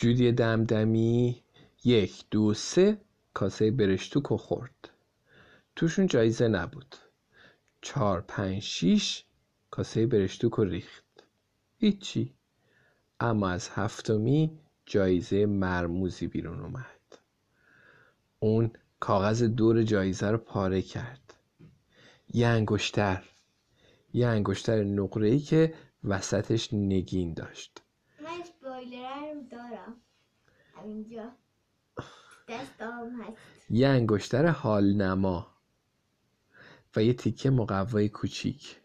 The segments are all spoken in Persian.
جودی دمدمی. یک دو سه. کاسه برشتوکو خورد توشون جایزه نبود. چهار پنج شیش. کاسه برشتوکو ریخت هیچی. اما از هفتمی جایزه مرموزی بیرون اومد. اون کاغذ دور جایزه رو پاره کرد. یه انگشتر. یه انگشتر نقره ای که وسطش نگین داشت من اسپویلر رو دارم همینجا دستام هست. یه انگشتر حال نما و یه تیکه مقوای کوچیک.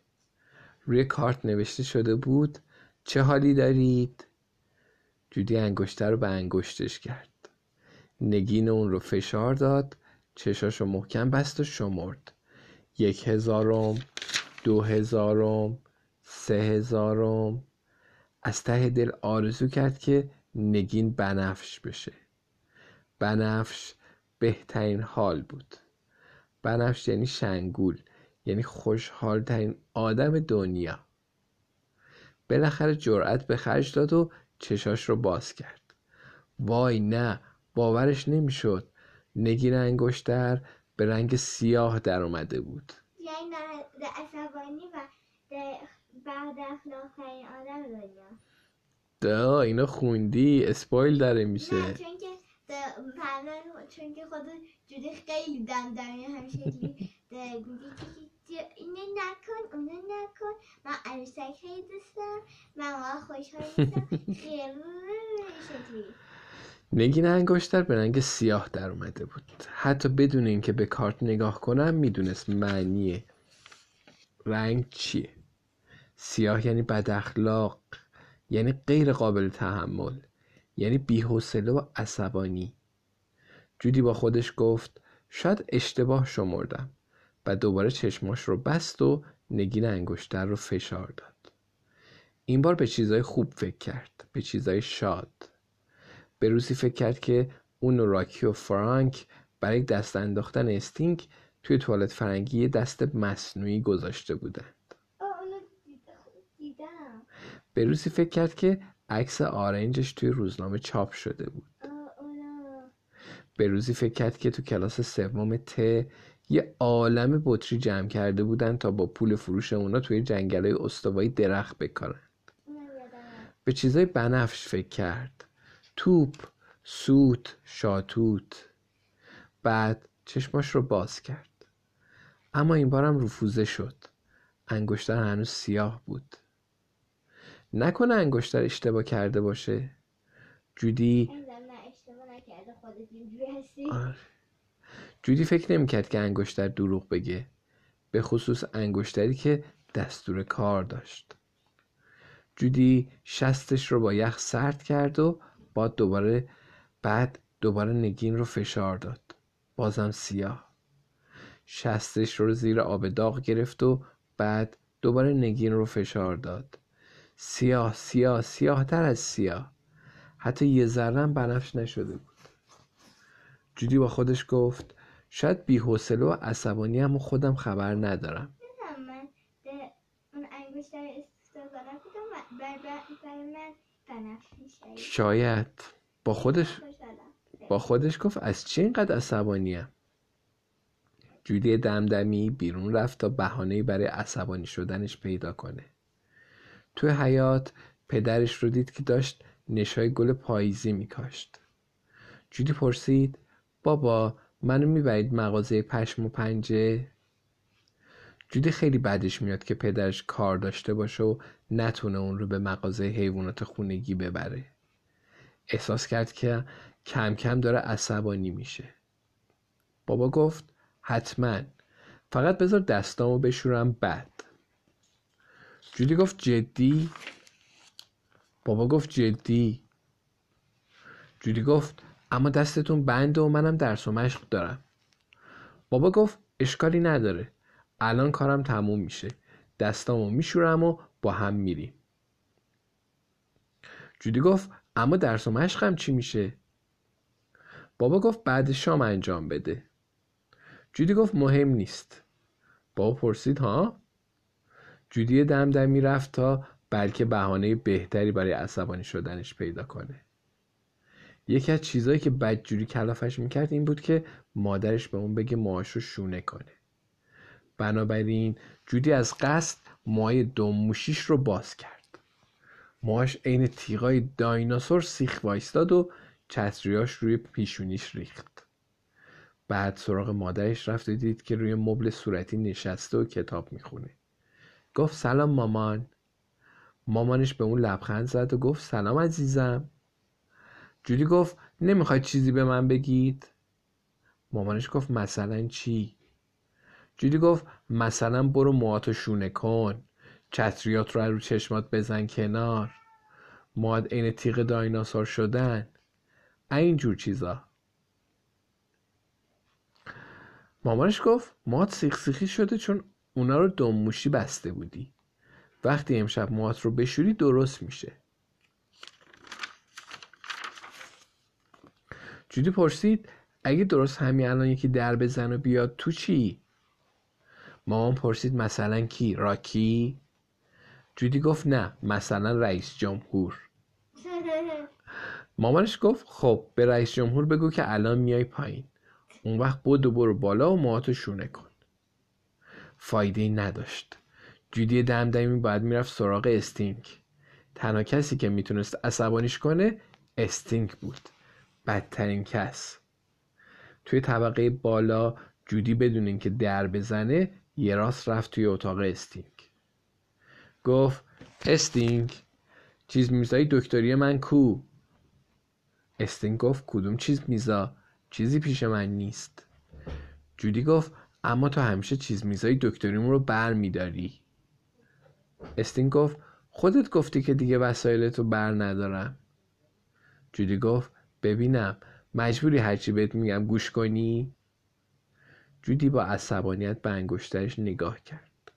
روی کارت نوشته شده بود چه حالی دارید؟ جودی انگشتر رو به انگشتش کرد. نگین اون رو فشار داد چشاش رو محکم بست و شمرد. یک هزارم دو هزارم سه هزارم. از ته دل آرزو کرد که نگین بنفش بشه. بنفش بهترین حال بود. بنفش یعنی شنگول یعنی خوشحال ترین آدم دنیا. بالاخره جرأت به خرج داد و چشاش رو باز کرد. وای نه باورش نمی‌شد. نگین انگشتر به رنگ سیاه در اومده بود. یعنی ده عصبانی و بعد اخلاق آدم دنیا. دا اینو خوندی؟ اسپایل داره نه میشه چون که چون که خود جوری خیلی ده میگه که که اینو نکن اونو نکن. من عروسک خیلی دوست دارم. من واقعا خوشحال نیستم. خیلی نگین انگشتر به رنگ سیاه در اومده بود. حتی بدون اینکه به کارت نگاه کنم می‌دونست معنی رنگ چیه. سیاه یعنی بد اخلاق یعنی غیر قابل تحمل یعنی بی‌حوصله و عصبانی. جودی با خودش گفت شاید اشتباه شمردم و دوباره چشماش رو بست و نگین انگشتر رو فشار داد. این بار به چیزای خوب فکر کرد به چیزای شاد. به روزی فکر کرد که اون و راکی و فرانک برای دست انداختن استینگ توی توالت فرنگی دست مصنوعی گذاشته بودن آه اونو دید- دیدم به روزی فکر کرد که عکس آرنجش توی روزنامه چاپ شده بود. آه اونو به روزی فکر کرد که تو کلاس سوم ت یه عالم بطری جمع کرده بودن تا با پول فروش اونا توی جنگلای استوایی درخت بکارن. به چیزای بنفش فکر کرد. توپ سوت شاتوت. بعد چشماش رو باز کرد. اما این بارم رفوزه شد. انگشتر هنوز سیاه بود. نکنه انگشتر اشتباه کرده باشه. جودی آره. جودی فکر نمی‌کرد که انگشتر دروغ بگه به خصوص انگشتری که دستور کار داشت. جودی شستش رو با یخ سرد کرد و بعد دوباره بعد دوباره نگین رو فشار داد. بازم سیاه. شستش رو زیر آب داغ گرفت و بعد دوباره نگین رو فشار داد. سیاه سیاه سیاه تر از سیاه. حتی یه ذره هم بنفش نشده بود. جودی با خودش گفت شاید بی‌حوصله و عصبانی هم خودم خبر ندارم. من اون انگشتر و شاید. با خودش با خودش گفت از چی اینقدر عصبانیم جودی دمدمی بیرون رفت تا بهانه‌ای برای عصبانی شدنش پیدا کنه. توی حیات پدرش رو دید که داشت نشای گل پاییزی میکاشت. جودی پرسید بابا منو می‌برید مغازه پشم و پنجه؟ جودی خیلی بدش میاد که پدرش کار داشته باشه و نتونه اون رو به مغازه حیوانات خونگی ببره. احساس کرد که کم کم داره عصبانی میشه. بابا گفت حتما. فقط بذار دستامو بشورم بعد. جودی گفت جدی؟ بابا گفت جدی. جودی گفت اما دستتون بنده و منم درس و مشق دارم. بابا گفت اشکالی نداره. الان کارم تموم میشه. دستامو میشورم و با هم میریم. جودی گفت اما درس و مشقم چی میشه؟ بابا گفت بعد شام انجام بده. جودی گفت مهم نیست. بابا پرسید ها؟ جودی دمدمی رفت تا بلکه بهانه بهتری برای عصبانی شدنش پیدا کنه. یکی از چیزهایی که بدجوری کلافش می‌کرد این بود که مادرش به اون بگه ماهاش رو شونه کنه. بنابراین جودی از قصد موهای دموشیش رو باز کرد. موهاش عین تیغای دایناسور سیخ وایستاد و چتریاش روی پیشونیش ریخت. بعد سراغ مادرش رفت و دید که روی مبل صورتی نشسته و کتاب می‌خونه. گفت سلام مامان. مامانش به اون لبخند زد و گفت سلام عزیزم. جودی گفت نمی‌خواد چیزی به من بگید؟ مامانش گفت مثلا چی؟ جودی گفت مثلا برو موهاتو شونه کن. چتریات رو رو چشمات بزن کنار. موهات عین تیغ دایناسور شدن. اینجور چیزا. مامانش گفت موهات سیخ سیخی شده چون اونا رو دمموشی بسته بودی وقتی امشب موهات رو بشوری درست میشه جودی پرسید اگه درست همین الان یکی در بزن و بیاد تو چی؟ مامان پرسید مثلا کی؟ راکی؟ جودی گفت نه مثلا رئیس جمهور مامانش گفت خب به رئیس جمهور بگو که الان میای پایین اون وقت بدو برو بالا و موهاتو شونه کن فایده ای نداشت. جودی دمدمی باید می‌رفت سراغ استینک تنها کسی که می‌تونست عصبانیش کنه استینک بود. بدترین کس. توی طبقه بالا جودی بدون اینکه در بزنه یه راست رفت توی اتاق استینک گفت استینک چیز میزای دکتری من کو؟ استینک گفت کدوم چیز میزا؟ چیزی پیش من نیست. جودی گفت اما تو همیشه چیز میزای دکتریمون رو بر میداری استینک گفت خودت گفتی که دیگه وسایلتو بر ندارم جودی گفت ببینم. مجبوری هرچی بهت میگم گوش کنی. جودی با عصبانیت به انگشترش نگاه کرد.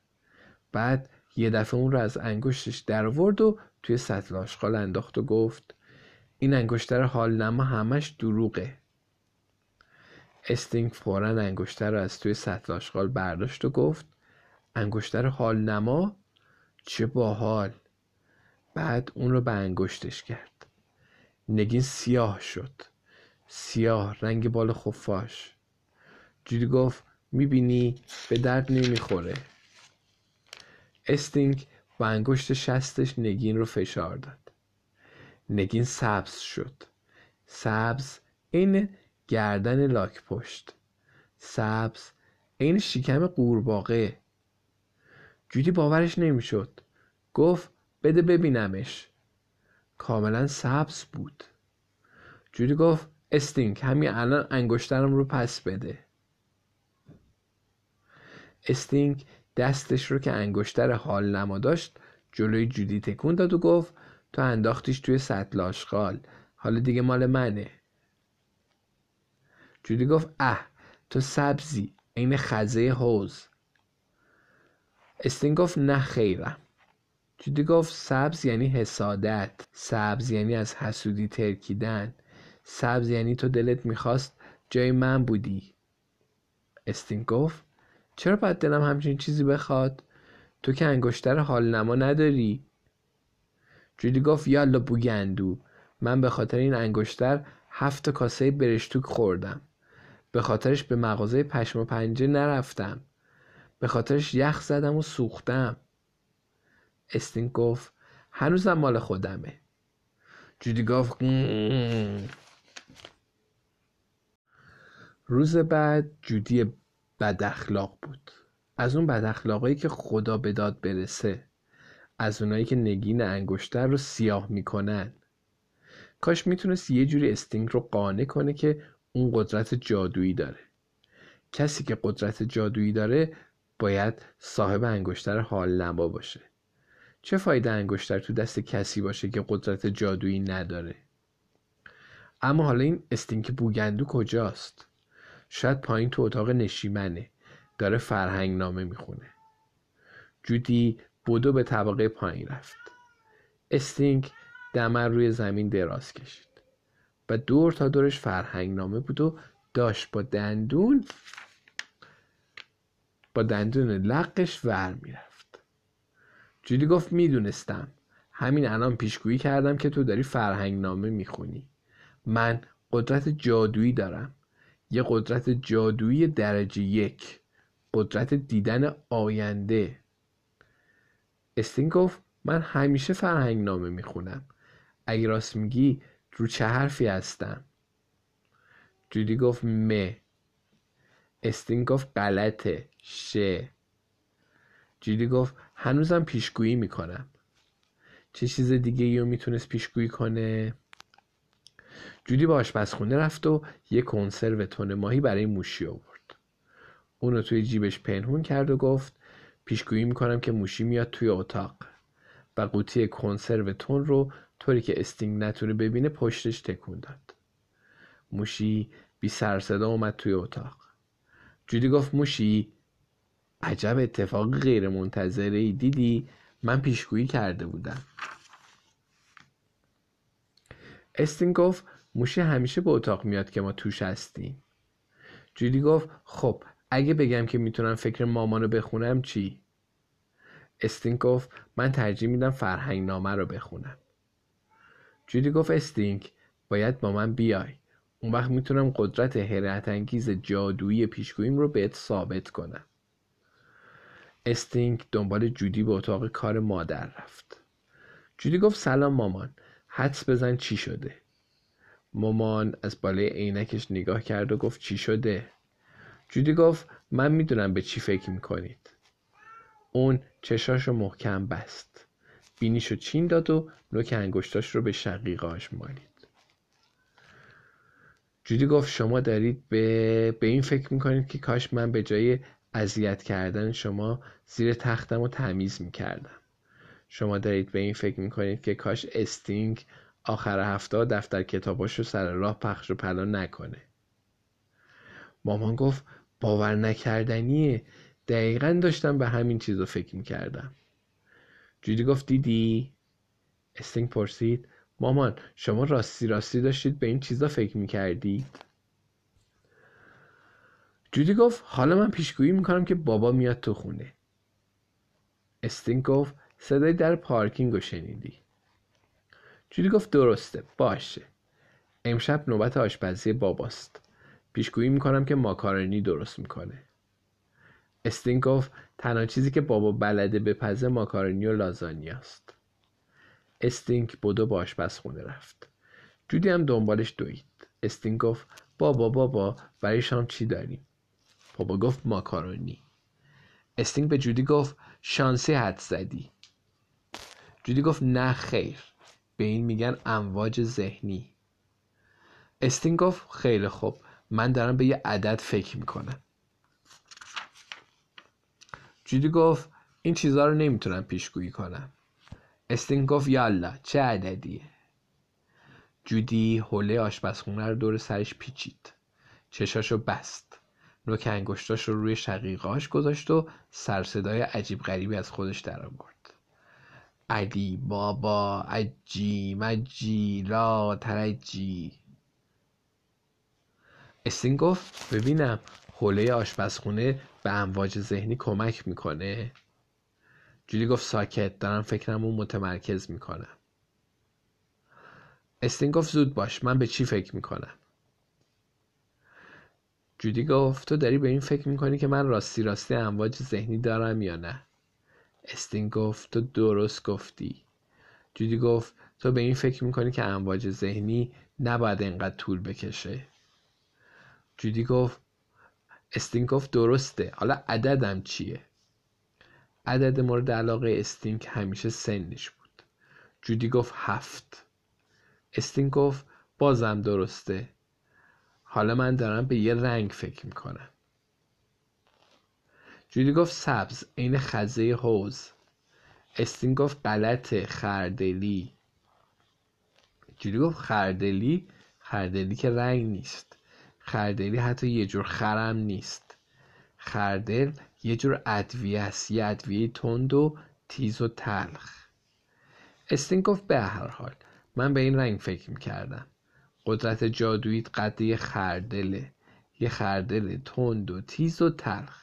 بعد یه دفعه اون رو از انگشتش در آورد و توی سطل آشغال انداخت و گفت این انگشتر حال نما همش دروغه. استینک فورا انگشتر رو از توی سطل آشغال برداشت و گفت انگشتر حال نما؟ چه باحال. بعد اون رو به انگشتش کرد. نگین سیاه شد. سیاه رنگ بال خفاش. جودی گفت می‌بینی؟ به درد نمی‌خوره. استینک با انگشت شستش نگین رو فشار داد. نگین سبز شد. سبز این گردن لاک پشت سبز این شکم قورباغه. جودی باورش نمی‌شد. گفت بده ببینمش. کاملا سبز بود. جودی گفت استینگ همین الان انگشترم رو پس بده. استینگ دستش رو که انگشتر حال نما داشت جلوی جودی تکون داد و گفت تو انداختیش توی سطل آشغال. حالا دیگه مال منه. جودی گفت اه تو سبزی عین خزه حوز استین گفت نه خیرم. جودی گفت سبز یعنی حسادت سبز یعنی از حسودی ترکیدن سبز یعنی تو دلت می‌خواست جای من بودی. استین گفت چرا باید دلم همچین چیزی بخواد؟ تو که انگشتر حال نما نداری. جودی گفت یالا بوگندو من به خاطر این انگشتر هفت کاسه برشتوک خوردم. به خاطرش به مغازه پشم و پنجه نرفتم. به خاطرش یخ زدم و سوختم. استین گفت هنوزم مال خودمه. جودی گفت روز بعد جودی بد اخلاق بود. از اون بد اخلاقایی که خدا به داد برسه از اونایی که نگین انگشتر رو سیاه می‌کنن. کاش می‌تونست یه جوری استینگ رو قانع کنه که اون قدرت جادویی داره. کسی که قدرت جادویی داره باید صاحب انگشتر حال نما باشه. چه فایده انگشتر تو دست کسی باشه که قدرت جادویی نداره؟ اما حالا این استینک بوگندو کجاست؟ شاید پایین تو اتاق نشیمنه. داره فرهنگ نامه می‌خونه. جودی بودو به طبقه پایین رفت. استینک دمر روی زمین دراز کشید. و دور تا دورش فرهنگ نامه بود و داشت با دندون با دندون لقش ور می‌رفت. جودی گفت می‌دونستم. همین الان پیشگویی کردم که تو داری فرهنگ نامه می‌خونی. من قدرت جادویی دارم. یه قدرت جادویی درجه یک. قدرت دیدن آینده. استین گفت من همیشه فرهنگ نامه می‌خونم. اگه راست میگی رو چه حرفی هستم؟ جودی گفت م. استین گفت غلطه ش. جودی گفت هنوزم پیشگویی می‌کنم. چه چیز دیگه رو می‌تونست پیشگویی کنه؟ جودی به آشپزخونه رفت و یه کنسرو تون ماهی برای موشی آورد. اون رو توی جیبش پنهون کرد و گفت پیشگویی می‌کنم که موشی میاد توی اتاق و قوطی کنسرو تون رو طوری که استینگ نتونه ببینه پشتش تکون داد. موشی بی سر صدا اومد توی اتاق. جودی گفت موشی عجب اتفاق غیر منتظره ای. دیدی؟ من پیشگویی کرده بودم. استین گفت موشی همیشه به اتاق میاد که ما توش هستیم. جودی گفت خب اگه بگم که می‌تونم فکر مامانو بخونم چی؟ استینک گفت من ترجیح میدم فرهنگ نامه رو بخونم. جودی گفت استینک باید با من بیای. اون وقت می‌تونم قدرت حیرت انگیز جادویی پیشگوییم رو بهت ثابت کنم. استینک دنبال جودی به اتاق کار مادر رفت. جودی گفت سلام مامان حدس بزن چی شده؟ مامان از بالای عینکش نگاه کرد و گفت چی شده؟ جودی گفت من می‌دونم به چی فکر می‌کنید. اون چشاشو محکم بست. بینیشو چین داد و نوک انگشتاش رو به شقیقاش مالید. جودی گفت شما دارید به, به این فکر می‌کنید که کاش من به جای اذیت کردن شما زیر تختم رو تمیز می‌کردم. شما دارید به این فکر می‌کنید که کاش استینگ آخر هفته دفتر کتاباش رو سر راه پخش و پلا نکنه. مامان گفت باور نکردنیه. دقیقا داشتم به همین چیز رو فکر می‌کردم. جودی گفت دیدی؟ استینک پرسید. مامان شما راستی راستی داشتید به این چیزا فکر می‌کردید؟ جودی گفت حالا من پیشگویی می‌کنم که بابا میاد تو خونه. استینک گفت صدای در پارکینگ رو شنیدی. جودی گفت درسته باشه. امشب نوبت آشپزی باباست. پیشگویی می‌کنم که ماکارونی درست می‌کنه. استینک گفت تنها چیزی که بابا بلده بپزه ماکارونی و لازانیاست استینک بدو به آشپزخونه رفت. جودی هم دنبالش دوید. استینک گفت بابا بابا برای شام چی داریم؟ بابا گفت ماکارونی. استینک به جودی گفت شانسی حد زدی. جودی گفت نه خیر. به این میگن امواج ذهنی. استین گفت خیلی خوب. من دارم به یه عدد فکر می‌کنم. جودی گفت این چیزها رو نمی‌تونم پیشگویی کنم. استین گفت یالا چه عددیه؟ جودی حوله آشپزخونه رو دور سرش پیچید. چشاشو بست. نوک انگشتاش رو روی شقیقاش گذاشت و سرصدای عجیب غریبی از خودش در آورد. علی بابا عجی مجی لا ترجی. استین گفت ببینم حوله آشپزخونه به امواج ذهنی کمک می‌کنه. جودی گفت ساکت دارم فکرم اون متمرکز می‌کنم. استین گفت زود باش من به چی فکر می‌کنم؟ جودی گفت تو داری به این فکر می‌کنی که من راستی راستی امواج ذهنی دارم یا نه؟ استینک گفت تو درست گفتی. جودی گفت تو به این فکر می‌کنی که امواج ذهنی نباید اینقدر طول بکشه. جودی گفت استینک گفت درسته. حالا عددم چیه؟ عدد مورد علاقه استینک همیشه سنش بود. جودی گفت هفت. استینک گفت بازم درسته. حالا من دارم به یه رنگ فکر می‌کنم. جودی گفت سبز عین خزه حوز استین گفت غلط خردلی. جودی گفت خردلی خردلی که رنگ نیست. خردلی حتی یه جور خرم نیست. خردل یه جور ادویه است. یه ادویه تند و تیز و تلخ. استین گفت به هر حال من به این رنگ فکر می‌کردم. قدرت جادوییت قد یه خردله. یه خردل تند و تیز و تلخ.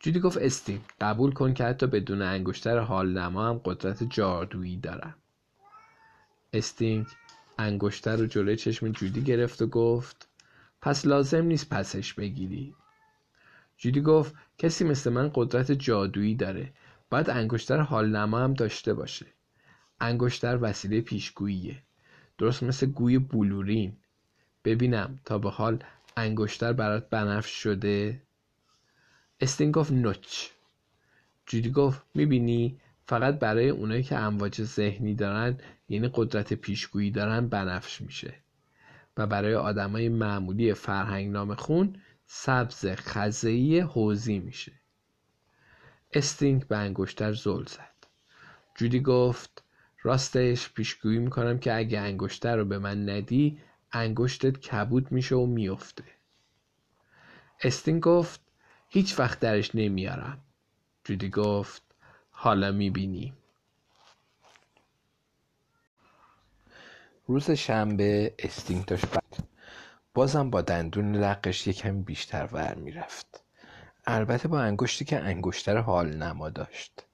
جودی گفت استین قبول کن که حتی بدون انگشتر حال نما هم قدرت جادویی دارم. استینگ انگشتر رو جلوی چشم جودی گرفت و گفت پس لازم نیست پسش بگیری. جودی گفت کسی مثل من قدرت جادویی داره. باید انگشتر حال نما هم داشته باشه. انگشتر وسیله پیشگوییه. درست مثل گوی بلورین. ببینم تا به حال انگشتر برات بنفش شده. استین گفت نوچ. جودی گفت می‌بینی؟ فقط برای اونایی که امواج ذهنی دارن یعنی قدرت پیشگویی دارن بنفش میشه. و برای آدمای معمولی فرهنگ نام خون سبز خزهی حوزی میشه. استینگ به انگشتر زل زد. جودی گفت راستش پیشگویی می‌کنم که اگه انگشتر رو به من ندی انگشتت کبود میشه و میفته استین گفت هیچ وقت درش نمیارم. جودی گفت حالا می‌بینی روز شنبه استینگ داشت بعد. بازم با دندون لقش یکم بیشتر ور می‌رفت. البته با انگشتی که انگشتر حال نما داشت.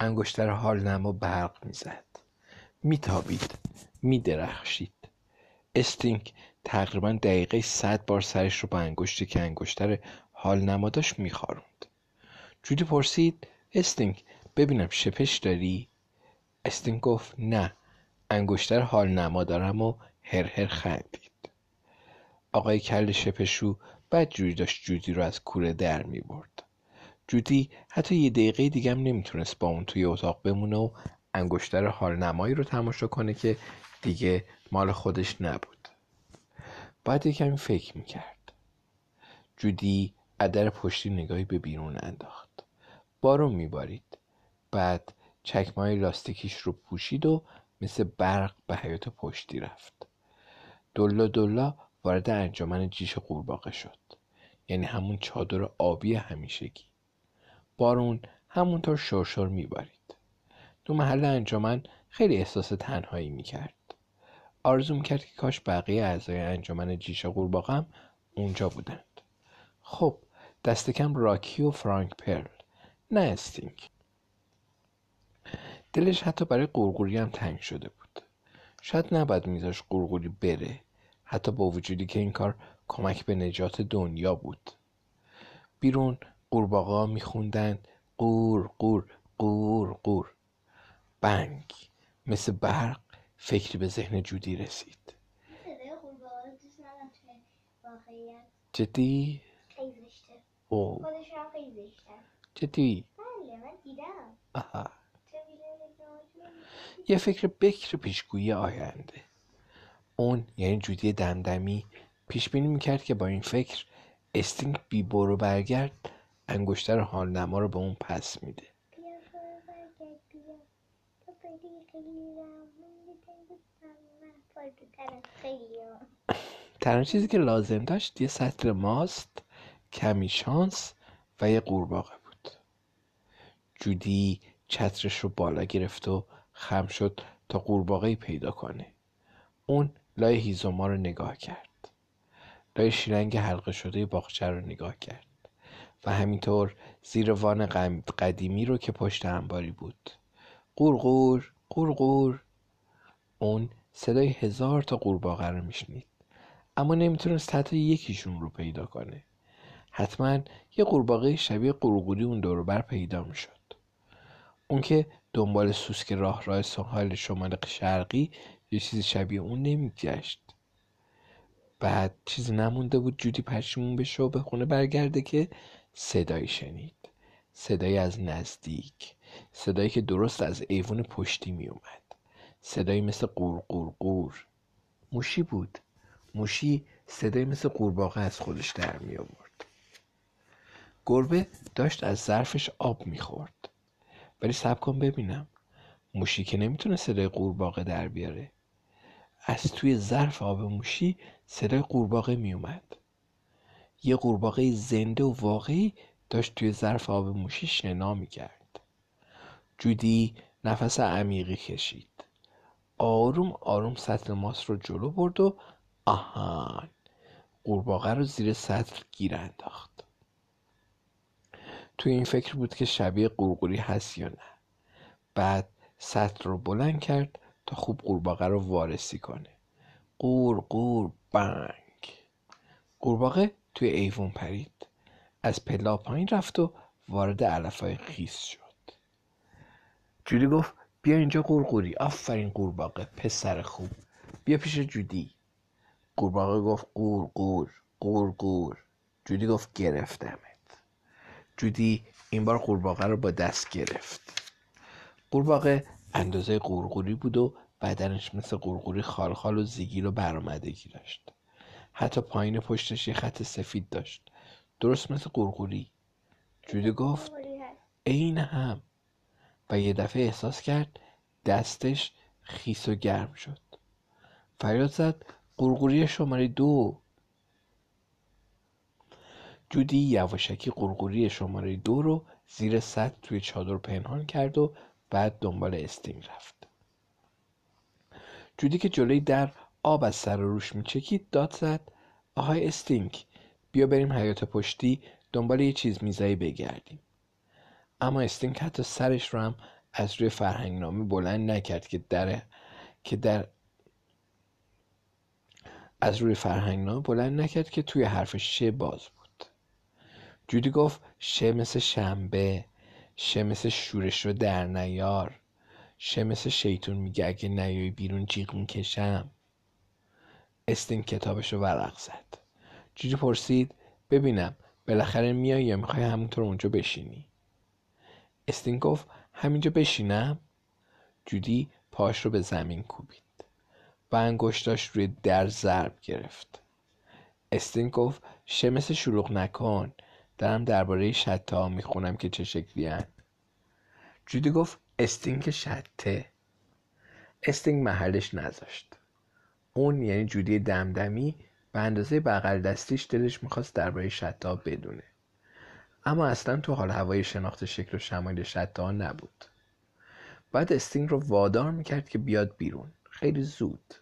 انگشتر حال نما برق می‌زد. میتابید میدرخشید. استینگ تقریبا دقیقه صد بار سرش رو با انگشتی که انگشتر حال نما داشت میخاروند. جودی پرسید استینگ ببینم شپش داری؟ استینگ گفت نه. انگشتر حال نما دارم و هر هر خندید. آقای کل شپشو بعد جوری داشت جودی رو از کوره در می برد. جودی حتی یه دقیقه دیگه هم نمی‌تونست با اون توی اتاق بمونه و انگشتر حال نمایی رو تماشا کنه که دیگه مال خودش نبود. باید یه کمی فکر می‌کرد. جودی ادر پشتی نگاهی به بیرون انداخت. بارون میبارید. بعد چکمای لاستیکیش رو پوشید و مثل برق به حیات پشتی رفت. دلا دلا وارد انجمن جیش قورباغه شد. یعنی همون چادر آبی همیشگی. بارون همونطور شرشر میبارید. تو محل انجمن خیلی احساس تنهایی می‌کرد. آرزو می‌کرد که کاش بقیه اعضای انجمن جیش قورباغه هم اونجا بودند. خب دست کم راکی و فرانک پرل. نه استینگ. دلش حتی برای قورقوری هم تنگ شده بود. شاید نباید میذاش قورقوری بره. حتی با وجودی که این کار کمک به نجات دنیا بود. بیرون قورباغه‌ها میخوندند قور قور قور قور. بنگ. مثل برق فکری به ذهن جودی رسید. جدی؟ او جدی؟ بله من دیدم. آها. یه فکر بکر پیشگویی آینده. اون یعنی جودی دمدمی پیش بینی می‌کرد که با این فکر استینگ بی برو برگرد انگشتر حال نما رو به اون پس میده. تنها چیزی که لازم داشت یه سطر ماست کمی شانس و یه قورباغه بود. جودی چترش رو بالا گرفت و خم شد تا قورباغه پیدا کنه. اون لای هیزوما رو نگاه کرد. لای شیرنگ حلقه شده باغچه رو نگاه کرد و همینطور زیر وان قدیمی رو که پشت انباری بود. قورقور قورقور. اون صدای هزار تا قورباغه رو میشنید. اما نمی‌تونست حتی یکیشون رو پیدا کنه. حتما یه قورباغه شبیه قورقوری اون دور پیدا می‌شد. اون که دنبال سوسک راه ساحل شمال شرقی یه چیز شبیه اون نمیگشت. بعد چیزی نمونده بود جودی پشیمون بشه و به خونه برگرده که صدایی شنید. صدایی از نزدیک. صدایی که درست از ایوون پشتی می اومد صدایی مثل قور قور قور. موشی بود. موشی صدایی مثل قورباغه از خودش در می آورد گربه داشت از ظرفش آب می‌خورد. ولی سب کن ببینم. موشی که نمی‌تونه صدای قورباغه در بیاره. از توی ظرف آب موشی صدای قورباغه میومد. یه قورباغه زنده و واقعی داشت توی ظرف آب موشی شنا می‌کرد. جودی نفس عمیقی کشید. آروم آروم سطل ماست رو جلو برد و آهان قورباغه رو زیر سطل گیر انداخت. توی این فکر بود که شبیه قورقوری هست یا نه. بعد سطل رو بلند کرد تا خوب قورباغه رو وارسی کنه. قور قور بنگ. قورباغه توی ایوون پرید. از پلا پایین رفت و وارد علفای خیس شد. جودی گفت بیا اینجا قورقوری آفرین قورباغه پسر خوب. بیا پیش جودی. قورباغه گفت قور قور قور قور. جودی گفت گرفتمت جودی این بار قورباغه رو با دست گرفت. قورباغه اندازه قورقوری بود و بدنش مثل قورقوری خالخال و زیگیر و برآمدگی داشت. حتی پایین پشتش یه خط سفید داشت. درست مثل قورقوری جودی گفت عین هم. و یه دفعه احساس کرد دستش خیس و گرم شد. فریاد زد قورقوری شماره دو. جودی یواشکی قورقوری شماره دو رو زیر سد توی چادر پنهان کرد و بعد دنبال استینگ رفت. جودی که جلوی در آب از سر روش میچکید داد زد آهای استینگ بیا بریم حیاط پشتی دنبال یه چیز میزایی بگردیم. اما استینگ حتی سرش رو هم از روی فرهنگ بلند نکرد که در که در از روی فرهنگ بلند نکرد که توی حرف ش باز بود. جودی گفت ش مثل شنبه ش مثل شورش رو در نیار ش مثل شیطون میگه اگه نیای بیرون جیغ می‌کشم استین کتابش رو ورق زد. جودی پرسید ببینم بالاخره میای یا می‌خوای همونطور اونجا بشینی؟ استین گفت همینجا بشینم؟ جودی پاش رو به زمین کوبید و انگشتاش روی در ضرب گرفت. استین گفت شمس شروع نکن. دارم درباره شته ها می‌خونم که چه شکلی هن. جودی گفت استینگ شته استینگ محلش نذاشت. اون یعنی جودی دمدمی به اندازه بغل دستیش دلش می‌خواست درباره شته ها بدونه. اما اصلا تو حال هوای شناخت شکل و شمایل شته ها نبود. باید استینگ رو وادار می‌کرد که بیاد بیرون. خیلی زود.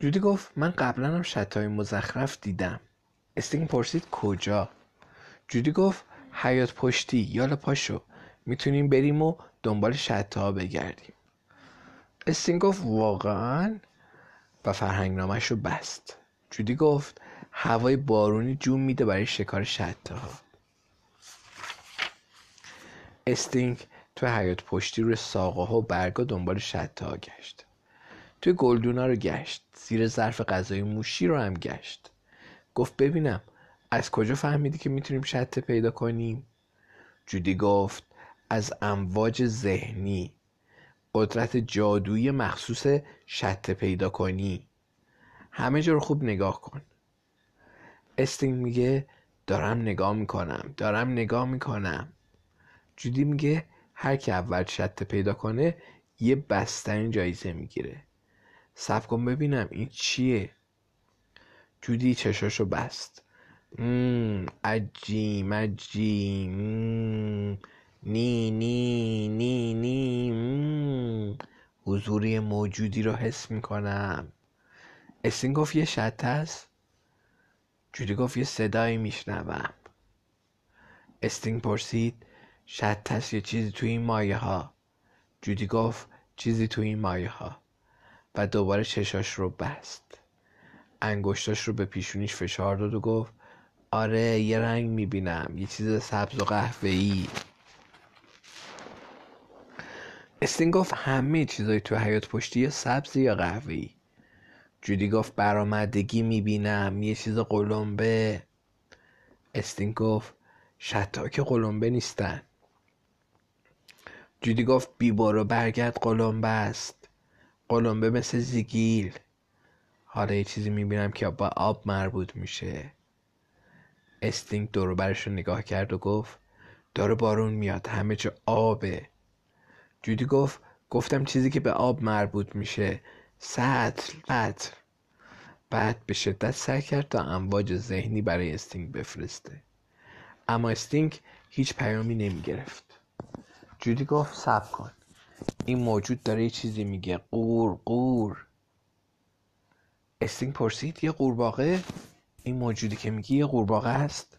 جودی گفت من قبلا هم شته‌های مزخرف دیدم. استینگ پرسید کجا؟ جودی گفت حیاط پشتی یالا پاشو می‌تونیم بریم و دنبال شته‌ها بگردیم. استینگ گفت واقعا؟ و فرهنگ نامش رو بست. جودی گفت هوای بارونی جون میده برای شکار شته ها استینگ تو حیاط پشتی روی ساقه ها و برگا دنبال شتا ها گشت. توی گلدونا رو گشت. زیر ظرف غذای موشی رو هم گشت. گفت ببینم از کجا فهمیدی که می‌تونیم شته پیدا کنیم؟ جودی گفت از امواج ذهنی. قدرت جادویی مخصوص شته پیدا کنی. همه جا رو خوب نگاه کن. استینگ میگه دارم نگاه می‌کنم دارم نگاه می‌کنم. جودی میگه هر کی اول شته پیدا کنه یه بستن جایزه می‌گیره. سب کن ببینم این چیه. جودی چشاشو بست. عجیم عجیم. نی نی نی نی. حضوری موجودی رو حس می‌کنم. استین گفت یه شت هست؟ جودی گفت یه صدایی میشنوم. استینگ پرسید شت هست یه چیزی توی این مایه ها جودی گفت چیزی توی این مایه ها و دوباره چشاش رو بست. انگشتاش رو به پیشونیش فشار داد و گفت آره یه رنگ می‌بینم یه چیز سبز و قهوه‌ای. استین گفت همه چیزای تو حیات پشتی یا سبز یا قهوه‌ای؟ جودی گفت برآمدگی می‌بینم یه چیز قلمبه. استین گفت شتا که قلمبه نیستن. جودی گفت بی برو برگرد قلمبه است. قلمبه مثل زیگیل. حالا یه چیزی می‌بینم که با آب مربوط میشه. استینگ دور برش رو نگاه کرد و گفت داره بارون میاد همه جا آبه. جودی گفت گفتم چیزی که به آب مربوط میشه. سطل بطل بعد به شدت سعی کرد تا امواج ذهنی برای استینگ بفرسته. اما استینگ هیچ پیامی نمی گرفت جودی گفت صب کن. این موجود داره یه چیزی میگه. قور قور. استینگ پرسید یه قورباغه؟ این موجودی که میگی یه قورباغه است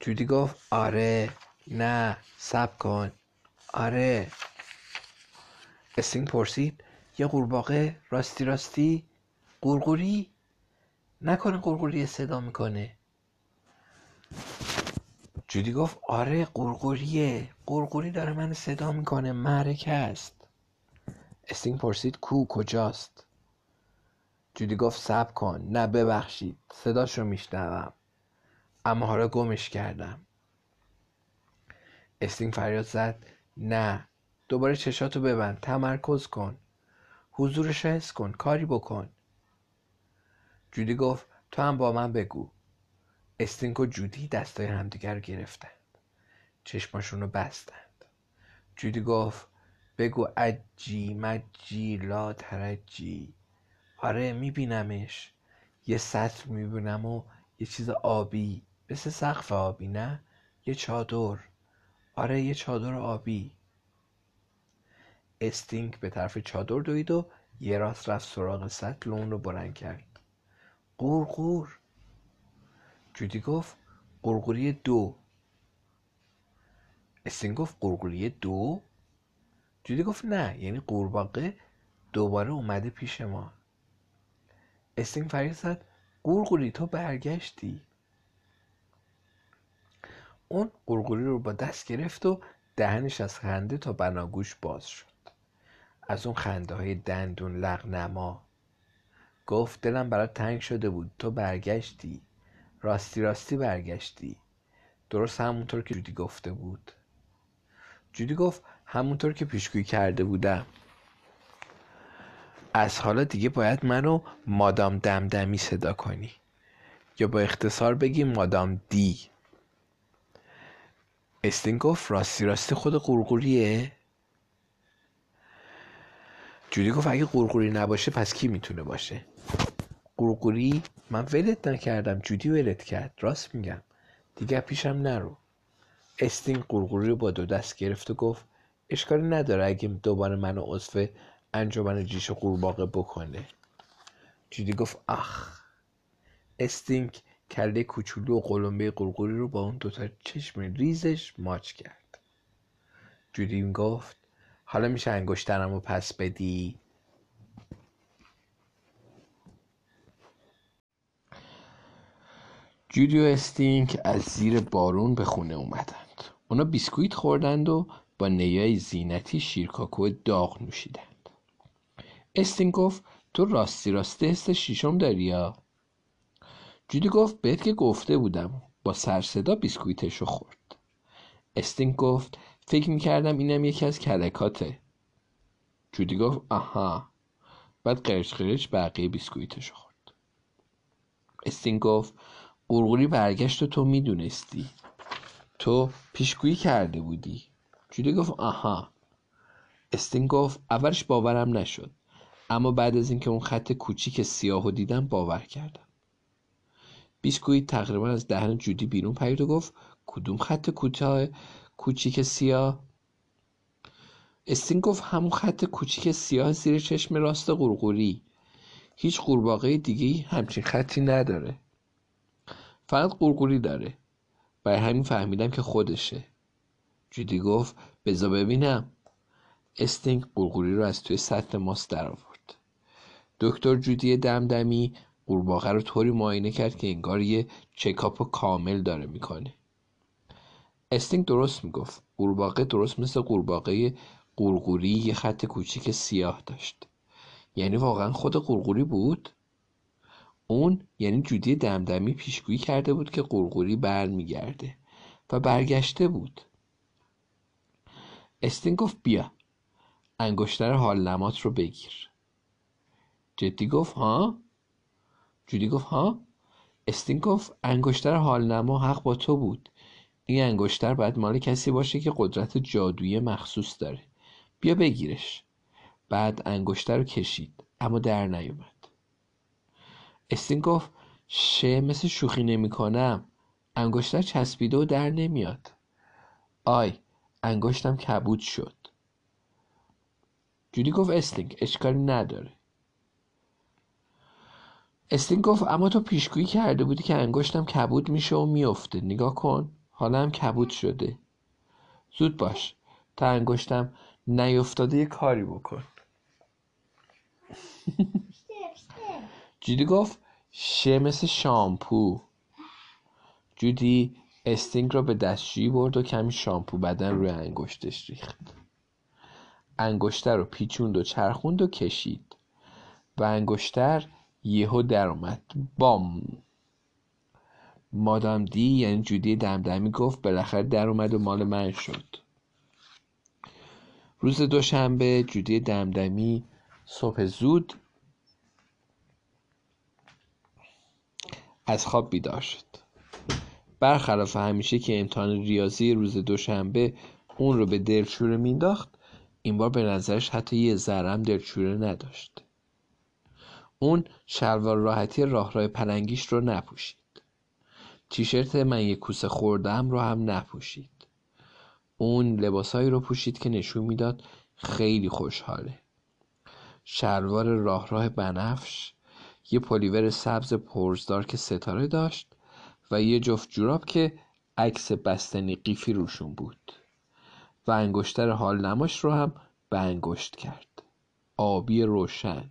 جودی گفت آره. نه صب کن. آره. استینگ پرسید یه قورباغه راستی راستی؟ قورقوری؟ نکنه قورقوری صدا می‌کنه. جودی گفت آره قورقوریه قورقوری داره من صدا می‌کنه معرکه است. استینگ پرسید کو کجاست؟ جودی گفت صب کن. نه ببخشید. صداش رو میشنوم. اما حالا گمش کردم. استینگ فریاد زد نه. دوباره چشاتو ببند. تمرکز کن. حضورش حس کن. کاری بکن. جودی گفت تو هم با من بگو. استینگ و جودی دستای همدیگر رو گرفتند. چشماشون رو بستند. جودی گفت بگو اجی مجی لا ترجی. آره میبینمش. یه سطل می‌بینم و یه چیز آبی. مثل سقف آبی نه؟ یه چادر. آره یه چادر آبی. استینگ به طرف چادر دوید و یه راست رفت سراغ سطل اون رو بلند کرد. قورقور جودی گفت قورقوری دو. استینگ گفت قورقوری دو. جودی گفت نه یعنی قورباغه دوباره اومده پیش ما. استینگ فریاد زد تو برگشتی. اون قورقوری رو با دست گرفت و دهنش از خنده تا بناگوش باز شد. از اون خنده های دندون لغنما. گفت دلم برات تنگ شده بود تو برگشتی. راستی راستی برگشتی. درست همونطور که جودی گفته بود. جودی گفت همونطور که پیشگویی کرده بودم. از حالا دیگه باید منو مادام دمدمی صدا کنی. یا با اختصار بگی مادام دی. استین گفت راستی راستی خود قورقوریه جودی گفت اگه قورقوری نباشه پس کی می‌تونه باشه؟ قورقوری من ولت نکردم جودی ولت کرد راست میگم. دیگه پیشم نرو. استین قورقوری رو با دو دست گرفت و گفت اشکالی نداره اگه دوباره منو عضو انجمن جیش قورباغه بکنه. جودی گفت آخ. استینگ کله کوچولو و قلمبه قورقوری رو با اون دوتا چشم ریزش ماچ کرد. جودی گفت حالا میشه انگشترم رو پس بدی؟ جودی و استینگ از زیر بارون به خونه اومدند. اونا بیسکویت خوردند و با نی‌های زینتی شیرکاکو داغ نوشیدند. استینگ گفت تو راستی راستی حس شیشم داری یا؟ جودی گفت بهت که گفته بودم با سرصدا بیسکویتشو خورد. استینگ گفت فکر می‌کردم اینم یکی از کلکاته. جودی گفت آها. بعد قرش قرش بقیه بیسکویتشو خورد. استینگ گفت قورقوری برگشت و تو می‌دونستی. تو پیشگویی کرده بودی. جودی گفت آها. استینگ گفت اولش باورم نشد. اما بعد از اینکه اون خط کوچیک سیاه دیدم باور کردم. بیسکویت تقریبا از دهن جودی بیرون پرید و گفت کدوم خط کوتاه کوچیک سیاه؟ استینگ گفت همون خط کوچیک سیاه زیر چشم راست قورقوری هیچ قورباغه دیگه همچین خطی نداره. فقط قورقوری داره. برای همین فهمیدم که خودشه. جودی گفت بذا ببینم. استینگ قورقوری رو از توی سطل ماست در آورد دکتر جودی دمدمی قورباغه رو طوری معاینه کرد که انگار یه چکاپ کامل داره می‌کنه. استینگ درست می‌گفت. قورباغه درست مثل قورباغه قورقوری یه خط کوچیک سیاه داشت. یعنی واقعا خود قورقوری بود؟ اون یعنی جودی دمدمی پیشگویی کرده بود که قورقوری برمیگرده و برگشته بود. استین گفت بیا انگشتر حال نمات رو بگیر. جدی گفت ها؟ جودی گفت ها؟ استین گفت انگشتر حال نما حق با تو بود. این انگشتر باید مال کسی باشه که قدرت جادویی مخصوص داره. بیا بگیرش. بعد انگشتر رو کشید اما در نیومد. استین گفت شه مثل شوخی نمی کنم انگشتر چسبیده و در نمیاد. آی انگشتم کبود شد. جودی گفت استینگ اشکالی نداره. استین گفت اما تو پیشگویی کرده بودی که انگشتم کبود میشه و میفته. نگاه کن حالا هم کبود شده. زود باش تا انگشتم نیفتاده یه کاری بکن. جودی گفت شه مثل شامپو. جودی استینگ را به دستشویی برد و کمی شامپو بدن روی انگشتش ریخت. انگشتر رو پیچوند و چرخوند و کشید. و انگشتر یهو در اومد. بام. مادام دی یعنی جودی دمدمی گفت بالاخره در اومد و مال من شد. روز دوشنبه جودی دمدمی صبح زود از خواب بیدار شد. برخلاف همیشه که امتحان ریاضی روز دوشنبه اون رو به دلچوره مینداخت این بار به نظرش حتی یه ذرم دلچوره نداشت. اون شلوار راحتی راه راه پلنگیش رو نپوشید. تیشرت من یه کوسه خوردم رو هم نپوشید. اون لباسهایی رو پوشید که نشون می‌داد خیلی خوشحاله. شلوار راه راه بنفش یه پلیور سبز پرزدار که ستاره داشت و یه جفت جوراب که عکس بستنی قیفی روشون بود. و انگشتر حال نماش رو هم به انگشت کرد. آبی روشن.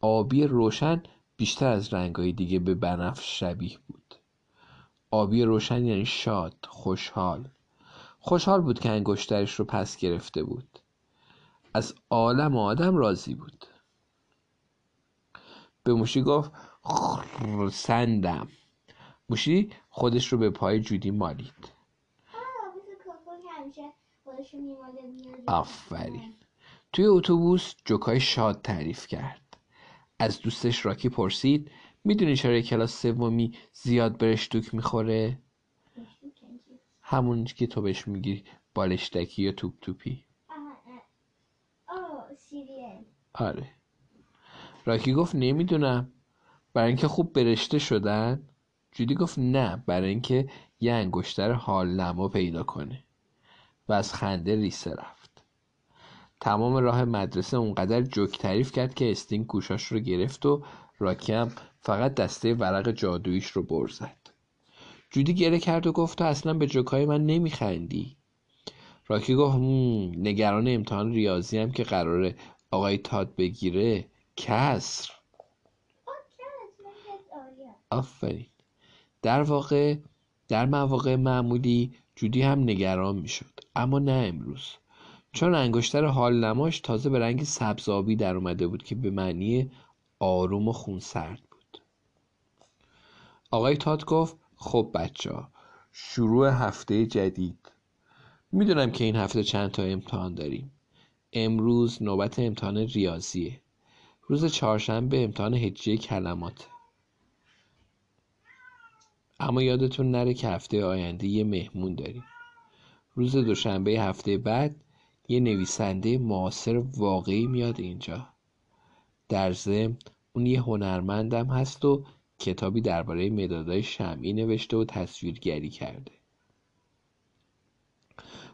آبی روشن بیشتر از رنگای دیگه به بنفش شبیه بود. آبی روشن یعنی شاد خوشحال. خوشحال بود که انگشترش رو پس گرفته بود. از عالم آدم راضی بود. به موشی گفت سندم. موشی خودش رو به پای جودی مالید. آفرین. توی اتوبوس جوکای شاد تعریف کرد. از دوستش راکی پرسید می‌دونی چرا کلاس سومی زیاد برشتوک می‌خوره؟ همون که تو بهش میگی بالشتکی یا توپ توپی آره. راکی گفت نمی‌دونم. برای اینکه خوب برشته شدن؟ جودی گفت نه برای اینکه یه انگشتر حال نما پیدا کنه. و از خنده ریسه رفت. تمام راه مدرسه اونقدر جوک تعریف کرد که استین گوشاش رو گرفت و راکی هم فقط دسته ورق جادویش رو بر زد. جودی گره کرد و گفت تو اصلا به جوکای من نمیخندی. راکی گفت نگران امتحان ریاضی هم که قراره آقای تاد بگیره؟ کسر. آفرین. در واقع در مواقع معمولی جودی هم نگران می‌شد. اما نه امروز. چون انگشتر حال نماش تازه به رنگ سبزابی در اومده بود که به معنی آروم و خونسرد بود. آقای تاد گفت خب بچه ها شروع هفته جدید. می‌دونم که این هفته چند تا امتحان داریم. امروز نوبت امتحان ریاضیه. روز چهارشنبه امتحان هجیه کلمات. اما یادتون نره که هفته آینده یه مهمون داریم. روز دوشنبه هفته بعد یه نویسنده معاصر واقعی میاد اینجا. در ضمن اون یه هنرمندم هست و کتابی درباره مدادهای شمعی نوشته و تصویرگری کرده.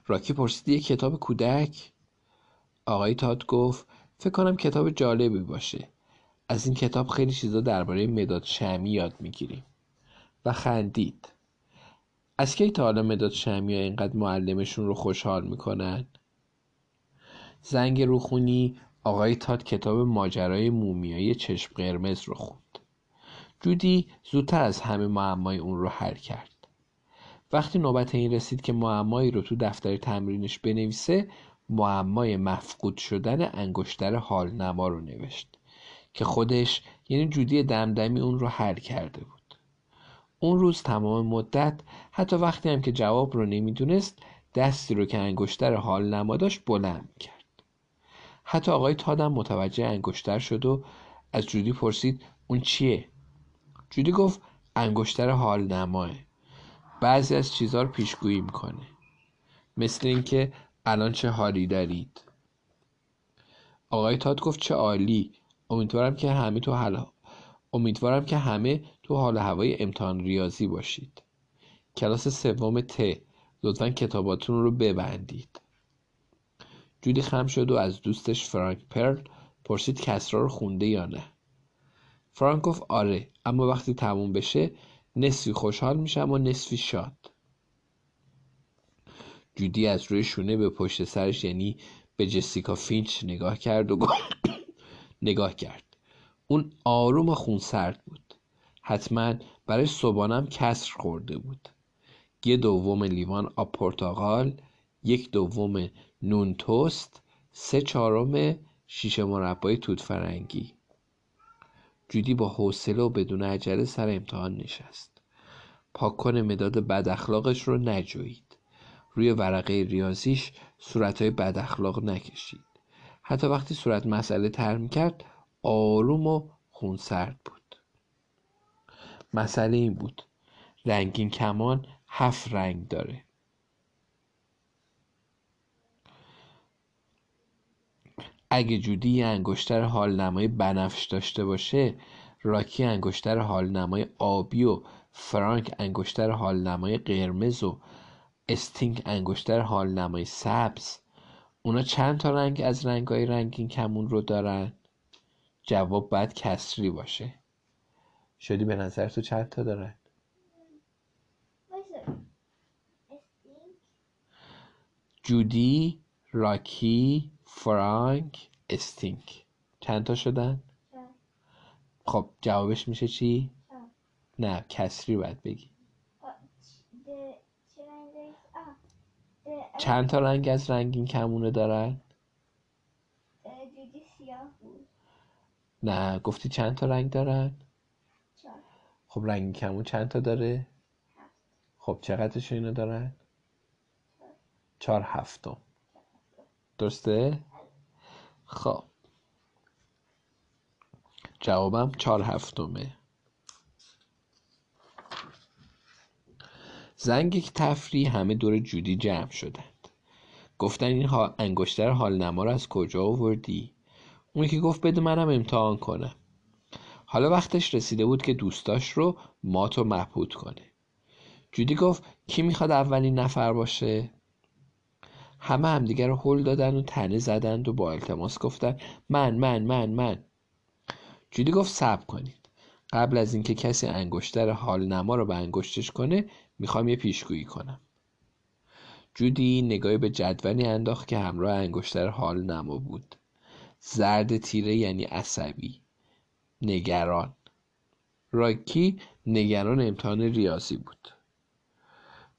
راکی پرسید یه کتاب کودک؟ آقای تاد گفت فکر کنم کتاب جالبی باشه. از این کتاب خیلی چیزا درباره مداد شمی یاد می‌گیریم. و خندید. از کی تا حالا مداد شمی ها اینقدر معلمشون رو خوشحال می‌کنن؟ زنگ روخونی آقای تاد کتاب ماجرای مومیای چشم قرمز رو خوند. جودی زودتر از همه معمای اون رو حل کرد. وقتی نوبت این رسید که معمایی رو تو دفتر تمرینش بنویسه معمای مفقود شدن انگشتر حال نما رو نوشت که خودش یعنی جودی دمدمی اون رو حل کرده بود. اون روز تمام مدت حتی وقتی هم که جواب رو نمی‌دونست دستی رو که انگشتر حال نما داشت بلند کرد حتی آقای تادم متوجه انگشتر شد و از جودی پرسید اون چیه؟ جودی گفت انگشتر حال نماه بعضی از چیزها رو پیشگویی می‌کنه. مثل اینکه الان چه حالی دارید؟ آقای تاد گفت چه عالی. امیدوارم که همه تو حال امیدوارم که همه تو حال هوای امتحان ریاضی باشید. کلاس سوم ت. لطفا کتاباتون رو ببندید. جودی خم شد و از دوستش فرانک پرل پرسید کسرا رو خونده یا نه. فرانک گفت آره اما وقتی تموم بشه نصفی خوشحال میشم و نصفی شاد. جودی از روی شونه به پشت سرش یعنی به جسیکا فینچ نگاه کرد و نگاه کرد. اون آروم و خونسرد بود. حتما برای صبحانم کسر خورده بود. یه دوم لیوان آب پرتقال یک دوم نون توست سه چهارم شیشه مربای توت فرنگی جودی با حوصله و بدون عجله سر امتحان نشست. پاکن مداد بد اخلاقش رو نجوید. روی ورقه ریاضیش صورتهای بد اخلاق نکشید. حتی وقتی صورت مسئله تر کرد آروم و خونسرد بود. مسئله این بود. رنگین کمان هفت رنگ داره. اگه جودی یه انگشتر حال نمای بنفش داشته باشه راکی انگشتر حال نمای آبی و فرانک انگشتر حال نمای قرمز و استینگ انگشتر حال نمای سبز. اونا چند تا رنگ از رنگای رنگین کمون رو دارن؟ جواب باید کسری باشه. شدی به نظر تو چند تا دارن؟ جودی راکی فرانک استینک چند تا شدن؟ خب جوابش میشه چی؟ نه کسری باید بگی. چند تا رنگ از رنگین کمونه دارن؟ نه گفتی چند تا رنگ دارن؟ خب رنگین کمون چند تا داره؟ خب چقدرش اینا دارن؟ چهار هفتم. درسته؟ خب. جوابم چهار هفتمه. زنگ تفریح همه دور جودی جمع شدند. گفتن این انگشتر حال نما از کجا آوردی؟ اون که گفت بده منم امتحان کنم. حالا وقتش رسیده بود که دوستاش رو مات و محبود کنه. جودی گفت کی می‌خواد اولین نفر باشه؟ همه همدیگر رو هل دادن و تنه زدند و با التماس گفتن من من من من. جودی گفت صبر کنید. قبل از اینکه کسی انگشتر حال نما رو به انگشتش کنه می‌خوام یه پیشگویی کنم. جودی نگاهی به جدولی انداخت که همراه انگشتر حال نما بود. زرد تیره یعنی عصبی. نگران. راکی نگران امتحان ریاضی بود.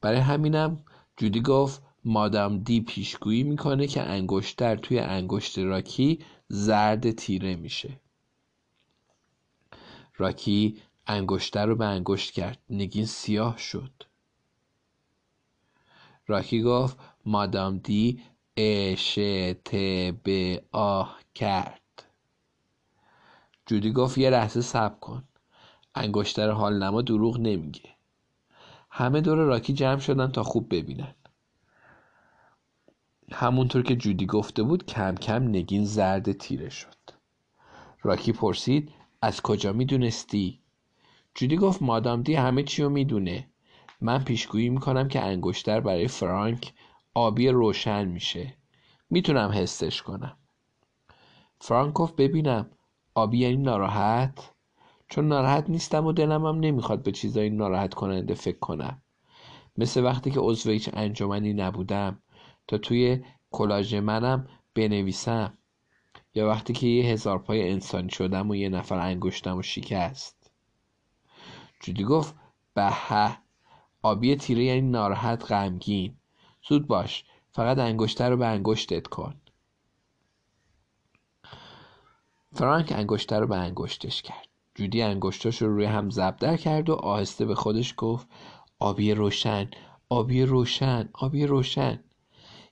برای همینم جودی گفت مادام دی پیشگویی می‌کنه که انگشتر توی انگشت راکی زرد تیره میشه. راکی انگشتر رو به انگشت کرد. نگین سیاه شد. راکی گفت مادام دی اش ت ب آه کرد. جودی گفت یه لحظه صبر کن. انگشتر حال نما دروغ نمیگه. همه دور راکی جمع شدن تا خوب ببینن. همونطور که جودی گفته بود کم کم نگین زرد تیره شد. راکی پرسید از کجا می‌دونستی؟ جودی گفت مادام دی همه چی رو می‌دونه. من پیشگویی می‌کنم که انگشتر برای فرانک آبی روشن میشه. می‌تونم حسش کنم. فرانک گفت ببینم. آبی یعنی ناراحت؟ چون ناراحت نیستم و دلم هم نمی‌خواد به چیزایی ناراحت کننده فکر کنم. مثل وقتی که عضو هیچ انجمنی نبودم تا توی کلاژ منم بنویسم. یا وقتی که یه هزار پای انسانی شدم و یه نفر انگشتم و شکست. جودی گفت به. آبی تیره یعنی ناراحت غمگین. زود باش فقط انگشتر رو به انگشتت کن. فرانک انگشتر رو به انگشتش کرد. جودی انگشتاش رو روی هم زبدر کرد و آهسته به خودش گفت آبی روشن آبی روشن آبی روشن.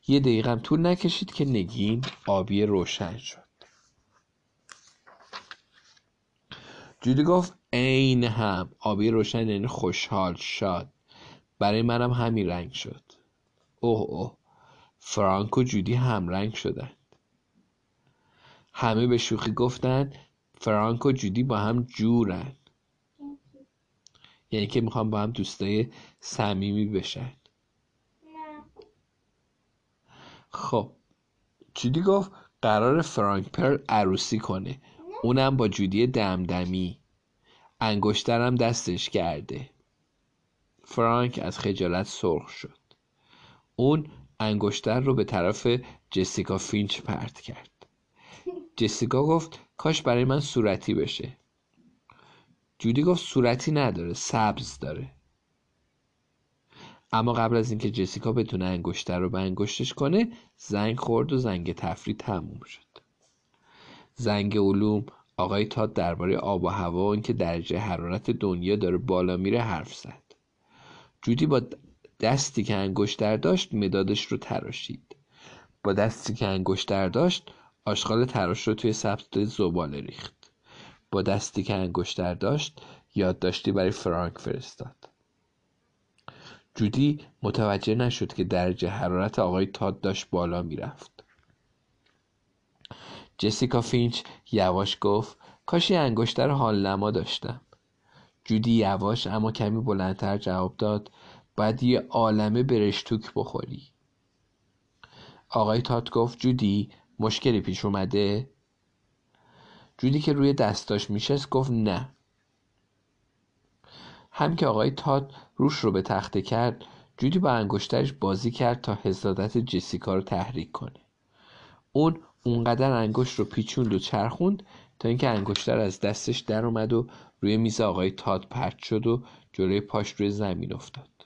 یه دقیقم طول نکشید که نگین آبی روشن شد. جودی گفت عین هم آبی روشن یعنی خوشحال شاد. برای منم همین رنگ شد. اوه اوه. فرانک و جودی هم رنگ شدند. همه به شوخی گفتن فرانک و جودی با هم جورن. یعنی که می‌خوام با هم دوستای صمیمی بشن. خب. جودی گفت قرار فرانک پرل عروسی کنه. اونم با جودی دمدمی. انگشترم دستش کرده. فرانک از خجالت سرخ شد. اون انگشتر رو به طرف جسیکا فینچ پرت کرد. جسیکا گفت کاش برای من صورتی بشه. جودی گفت صورتی نداره سبز داره. اما قبل از اینکه جسیکا بتونه انگشتر رو به انگشتش کنه زنگ خورد و زنگ تفریح تموم شد. زنگ علوم آقای تاد درباره آب و هوا و اینکه درجه حرارت دنیا داره بالا میره حرف زد. جودی با دستی که انگشتر داشت مدادش رو تراشید. با دستی که انگشتر داشت آشغال تراش رو توی سبز زباله ریخت. با دستی که انگشتر داشت یادداشتی برای فرانک فرستاد. جودی متوجه نشد که درجه حرارت آقای تاد داشت بالا می‌رفت. جسیکا فینچ یواش گفت کاش یه انگشتر حال نما داشتم. جودی یواش اما کمی بلندتر جواب داد باید یه عالمه برشتوک بخوری. آقای تات گفت جودی مشکلی پیش اومده؟ جودی که روی دستاش میشست گفت نه. هم که آقای تات روش رو به تخته کرد جودی با انگشترش بازی کرد تا حسادت جسیکا رو تحریک کنه. اون اونقدر انگشت رو پیچوند و چرخوند تا اینکه انگشتر از دستش در اومد و روی میز آقای تاد پرت شد و جلوی پاش روی زمین افتاد.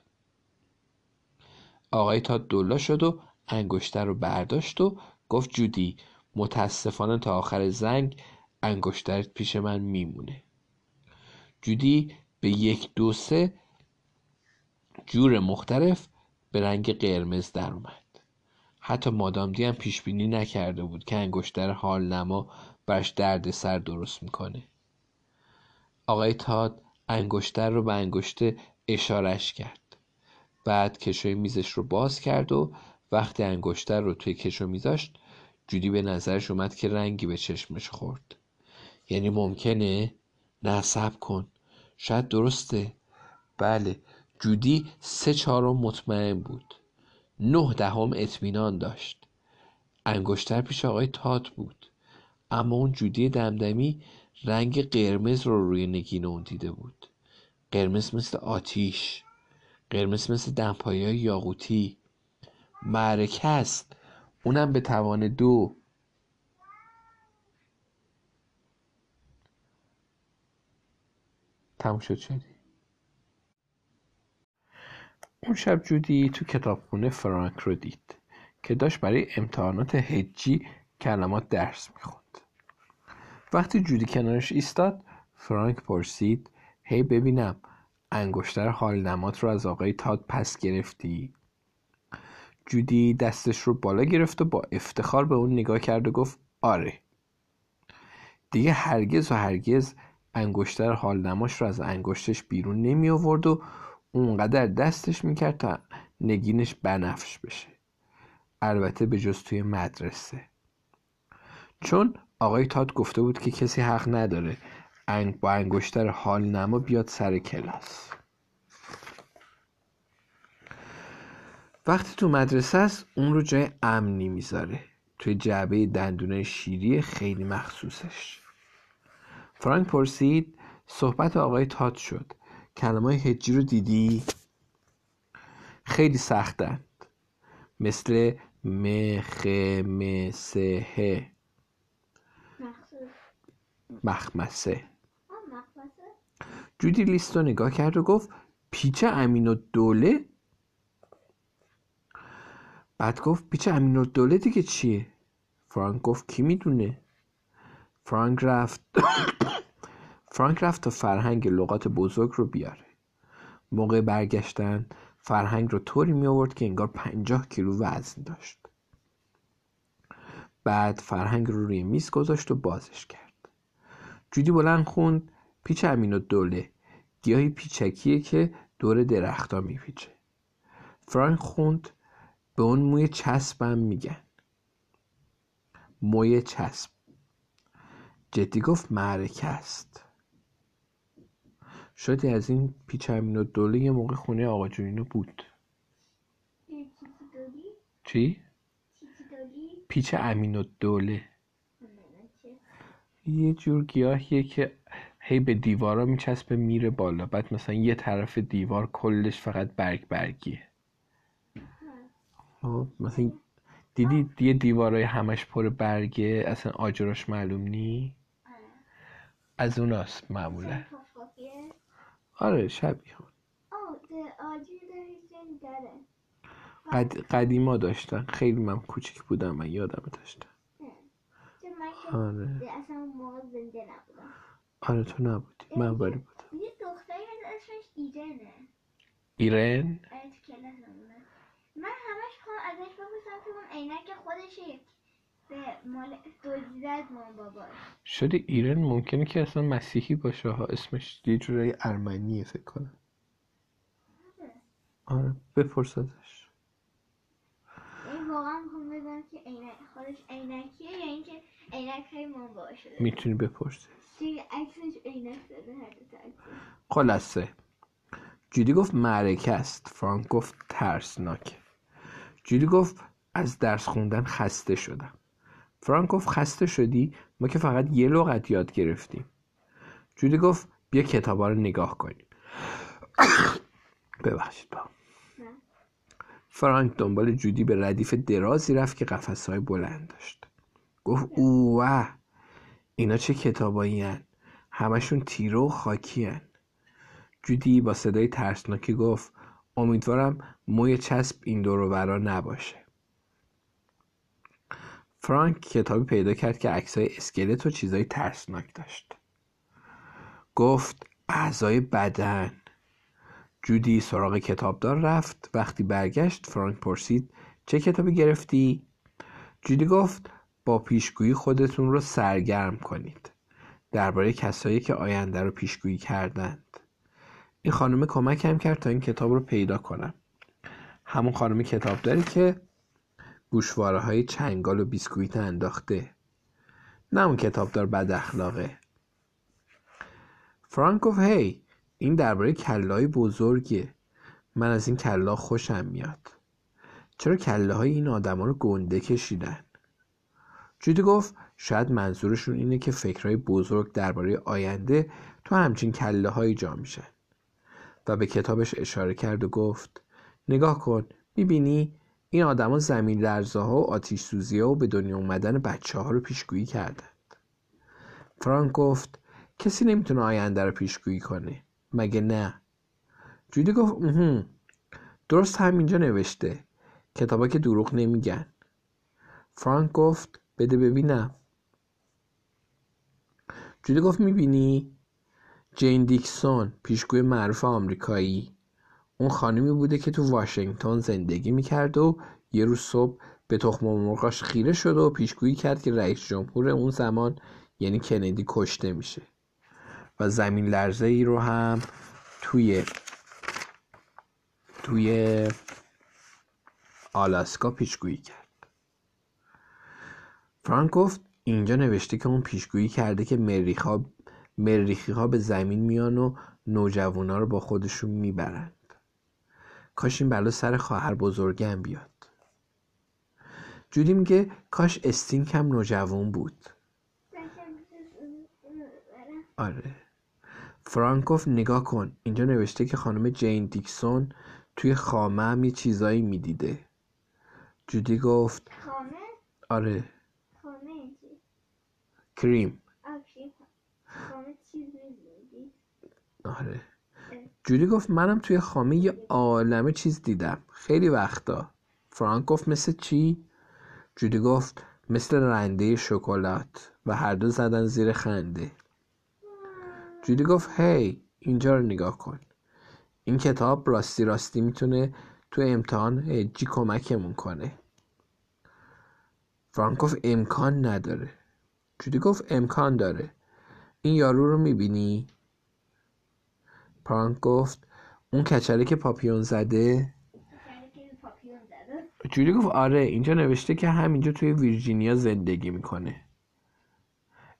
آقای تاد دلا شد و انگشتر رو برداشت و گفت جودی متاسفانه تا آخر زنگ انگشترت پیش من میمونه. جودی به یک دو سه جور مختلف به رنگ قرمز در اومد. حتی مادام دی هم پیش بینی نکرده بود که انگشتر حال نما برش درد سر درست می‌کنه. آقای تاد انگشتر رو به انگشته اشارش کرد. بعد کشوی میزش رو باز کرد و وقتی انگشتر رو توی کشو میذاشت جودی به نظرش اومد که رنگی به چشمش خورد. یعنی ممکنه؟ نه کن. شاید درسته. بله جودی سه چهارم مطمئن بود. نه دهم اطمینان داشت. انگشتر پیش آقای تات بود. اما اون جودی دمدمی رنگ قرمز رو روی نگین اون دیده بود. قرمز مثل آتیش قرمز مثل دمپایی یاقوتی. معرکه است. اونم به توان دو. تموم شد شدی؟ اون شب جودی تو کتابخونه فرانک رو دید که داشت برای امتحانات هجی کلمات درس می‌خوند. وقتی جودی کنارش ایستاد فرانک پرسید هی ببینم. انگشتر حال نمات رو از آقای تاد پس گرفتی. جودی دستش رو بالا گرفت و با افتخار به اون نگاه کرد و گفت آره. دیگه هرگز و هرگز انگشتر حال نماش رو از انگشتش بیرون نمی آورد و اونقدر دستش می‌کرد تا نگینش بنفش بشه. البته به جز توی مدرسه. چون آقای تاد گفته بود که کسی حق نداره با انگشتر حال نما بیاد سر کلاس. وقتی تو مدرسه است اون رو جای امنی می‌ذاره. توی جعبه دندونه شیری خیلی مخصوصش. فرانک پرسید صحبت آقای تات شد. کلمه هجی رو دیدی؟ خیلی سختند. مثل مخ مسه مخمسه. جودی لیست رو نگاه کرد و گفت پیچ امین و دوله؟ بعد گفت پیچ امین و دوله دیگه چیه؟ فرانک گفت کی می‌دونه؟ فرانک رفت فرانک رفت تا فرهنگ لغات بزرگ رو بیاره. موقع برگشتن فرهنگ رو طوری می آورد که انگار پنجاه کیلو وزن داشت. بعد فرهنگ رو روی میز گذاشت و بازش کرد. جودی بلند خوند پیچ امین و دوله. گیاهی پیچکیه که دور درختها میپیچه. فرانک خوند به اون موی چسبم میگن. موی چسب. جدی گفت معرکه است. شادی از این پیچ امین و دوله یه موقع خونه آقا جونینو بود. چی؟ پیچ امین و دوله. یه جور گیاهیه که هی به دیوارا میچسبه میره بالا. بعد مثلا یه طرف دیوار کلش فقط برگ برگیه. خب مثلا دیدی یه دیوارای همش پر برگه؟ اصلا آجراش معلوم نی؟ از اوناست معمولا. آره شبیه قد... قدیما داشتن. خیلی من کوچیک بودم من یادم داشتم آره. اصلا اون موقع زنده نبودم. آره تو نبودی. من باری بودم. یه دختری هست اسمش ایرنه. ایرن؟ آره تو کلاسمونه من همش خواهم ازش بپرسم که اون عینک خودشه به مال دزدیده از مام باباش. شده ایرن ممکنه که اصلا مسیحی باشه. ها اسمش یه جورایی ارمنیه فکر کنم. آره. بپرس ازش این واقعا می‌خوام بدونم که عینک خودش عینکیه یا اینکه عینک های می‌تونی بپرسی. توی عکسش عینک زده هر دو. خلاصه. جودی گفت معرکه است. فرانک گفت ترسناکه. جودی گفت از درس خوندن خسته شدم. فرانک گفت خسته شدی؟ ما که فقط یه لغت یاد گرفتیم. جودی گفت بیا کتابا رو نگاه کنیم. ببخشید با. فرانک دنبال جودی به ردیف درازی رفت که قفسهای بلند داشت. گفت اوه اینا چه کتابایی هن؟ همشون تیره و خاکی هن. جودی با صدای ترسناکی گفت امیدوارم موی چسب این دور و برا نباشه فرانک کتابی پیدا کرد که عکسای اسکلت و چیزای ترسناک داشت گفت اعضای بدن جودی سراغ کتابدار رفت وقتی برگشت فرانک پرسید چه کتابی گرفتی؟ جودی گفت با پیشگویی خودتون رو سرگرم کنید. درباره کسایی که آینده رو پیشگویی کردند. این خانم کمکم کرد تا این کتاب رو پیدا کنم. همون خانم کتابداری که گوشواره های چنگال و بیسکویت انداخته. نه اون کتابدار بد اخلاقه فرانک گفت هی این درباره کلای بزرگه من از این کلا خوشم میاد. چرا کله های این آدما رو گنده کشیدن؟ جودی گفت شاید منظورشون اینه که فکرهای بزرگ درباره آینده تو همچین کله های جا میشن. و به کتابش اشاره کرد و گفت نگاه کن می‌بینی این آدما زمین لرزه ها و آتیش سوزی ها و به دنیا اومدن بچه ها رو پیشگویی کردند فرانک گفت کسی نمی‌تونه آینده رو پیشگویی کنه. مگه نه؟ جودی گفت اوهو درست همینجا نوشته. کتابا که دروغ نمیگن. فرانک گفت بده ببینم جودی گفت می‌بینی؟ جین دیکسون پیشگوی معروف آمریکایی. اون خانمی بوده که تو واشنگتن زندگی می‌کرد و یه روز صبح به تخم مرغاش خیره شد و پیشگویی کرد که رئیس جمهور اون زمان یعنی کندی کشته میشه. و زمین لرزه ای رو هم توی توی آلاسکا پیشگویی کرد. فرانک گفت اینجا نوشته که اون پیشگویی کرده که مریخ ها مریخی ها به زمین میان و نوجوانا رو با خودشون می‌برند. کاش این بلا سر خواهر بزرگم بیاد. جودی میگه کاش استینک هم نوجوان بود. آره. فرانک گفت نگاه کن اینجا نوشته که خانم جین دیکسون توی خامه هم یه چیزایی می‌دیده. جودی گفت خامه؟ آره. کریم. آره. جودی گفت منم توی خامه یه عالمه چیز دیدم. خیلی وقتا. فرانک گفت مثل چی؟ جودی گفت مثل رنده شکلات و هر دو زدن زیر خنده. جودی گفت هی اینجا رو نگاه کن. این کتاب راستی راستی می‌تونه تو امتحان هجی کمکمون کنه. فرانک گفت امکان نداره. جودی گفت امکان داره. این یارو رو می‌بینی؟ فرانک گفت اون کچله که پاپیون زده؟ جودی گفت آره اینجا نوشته که همینجا توی ویرجینیا زندگی می‌کنه.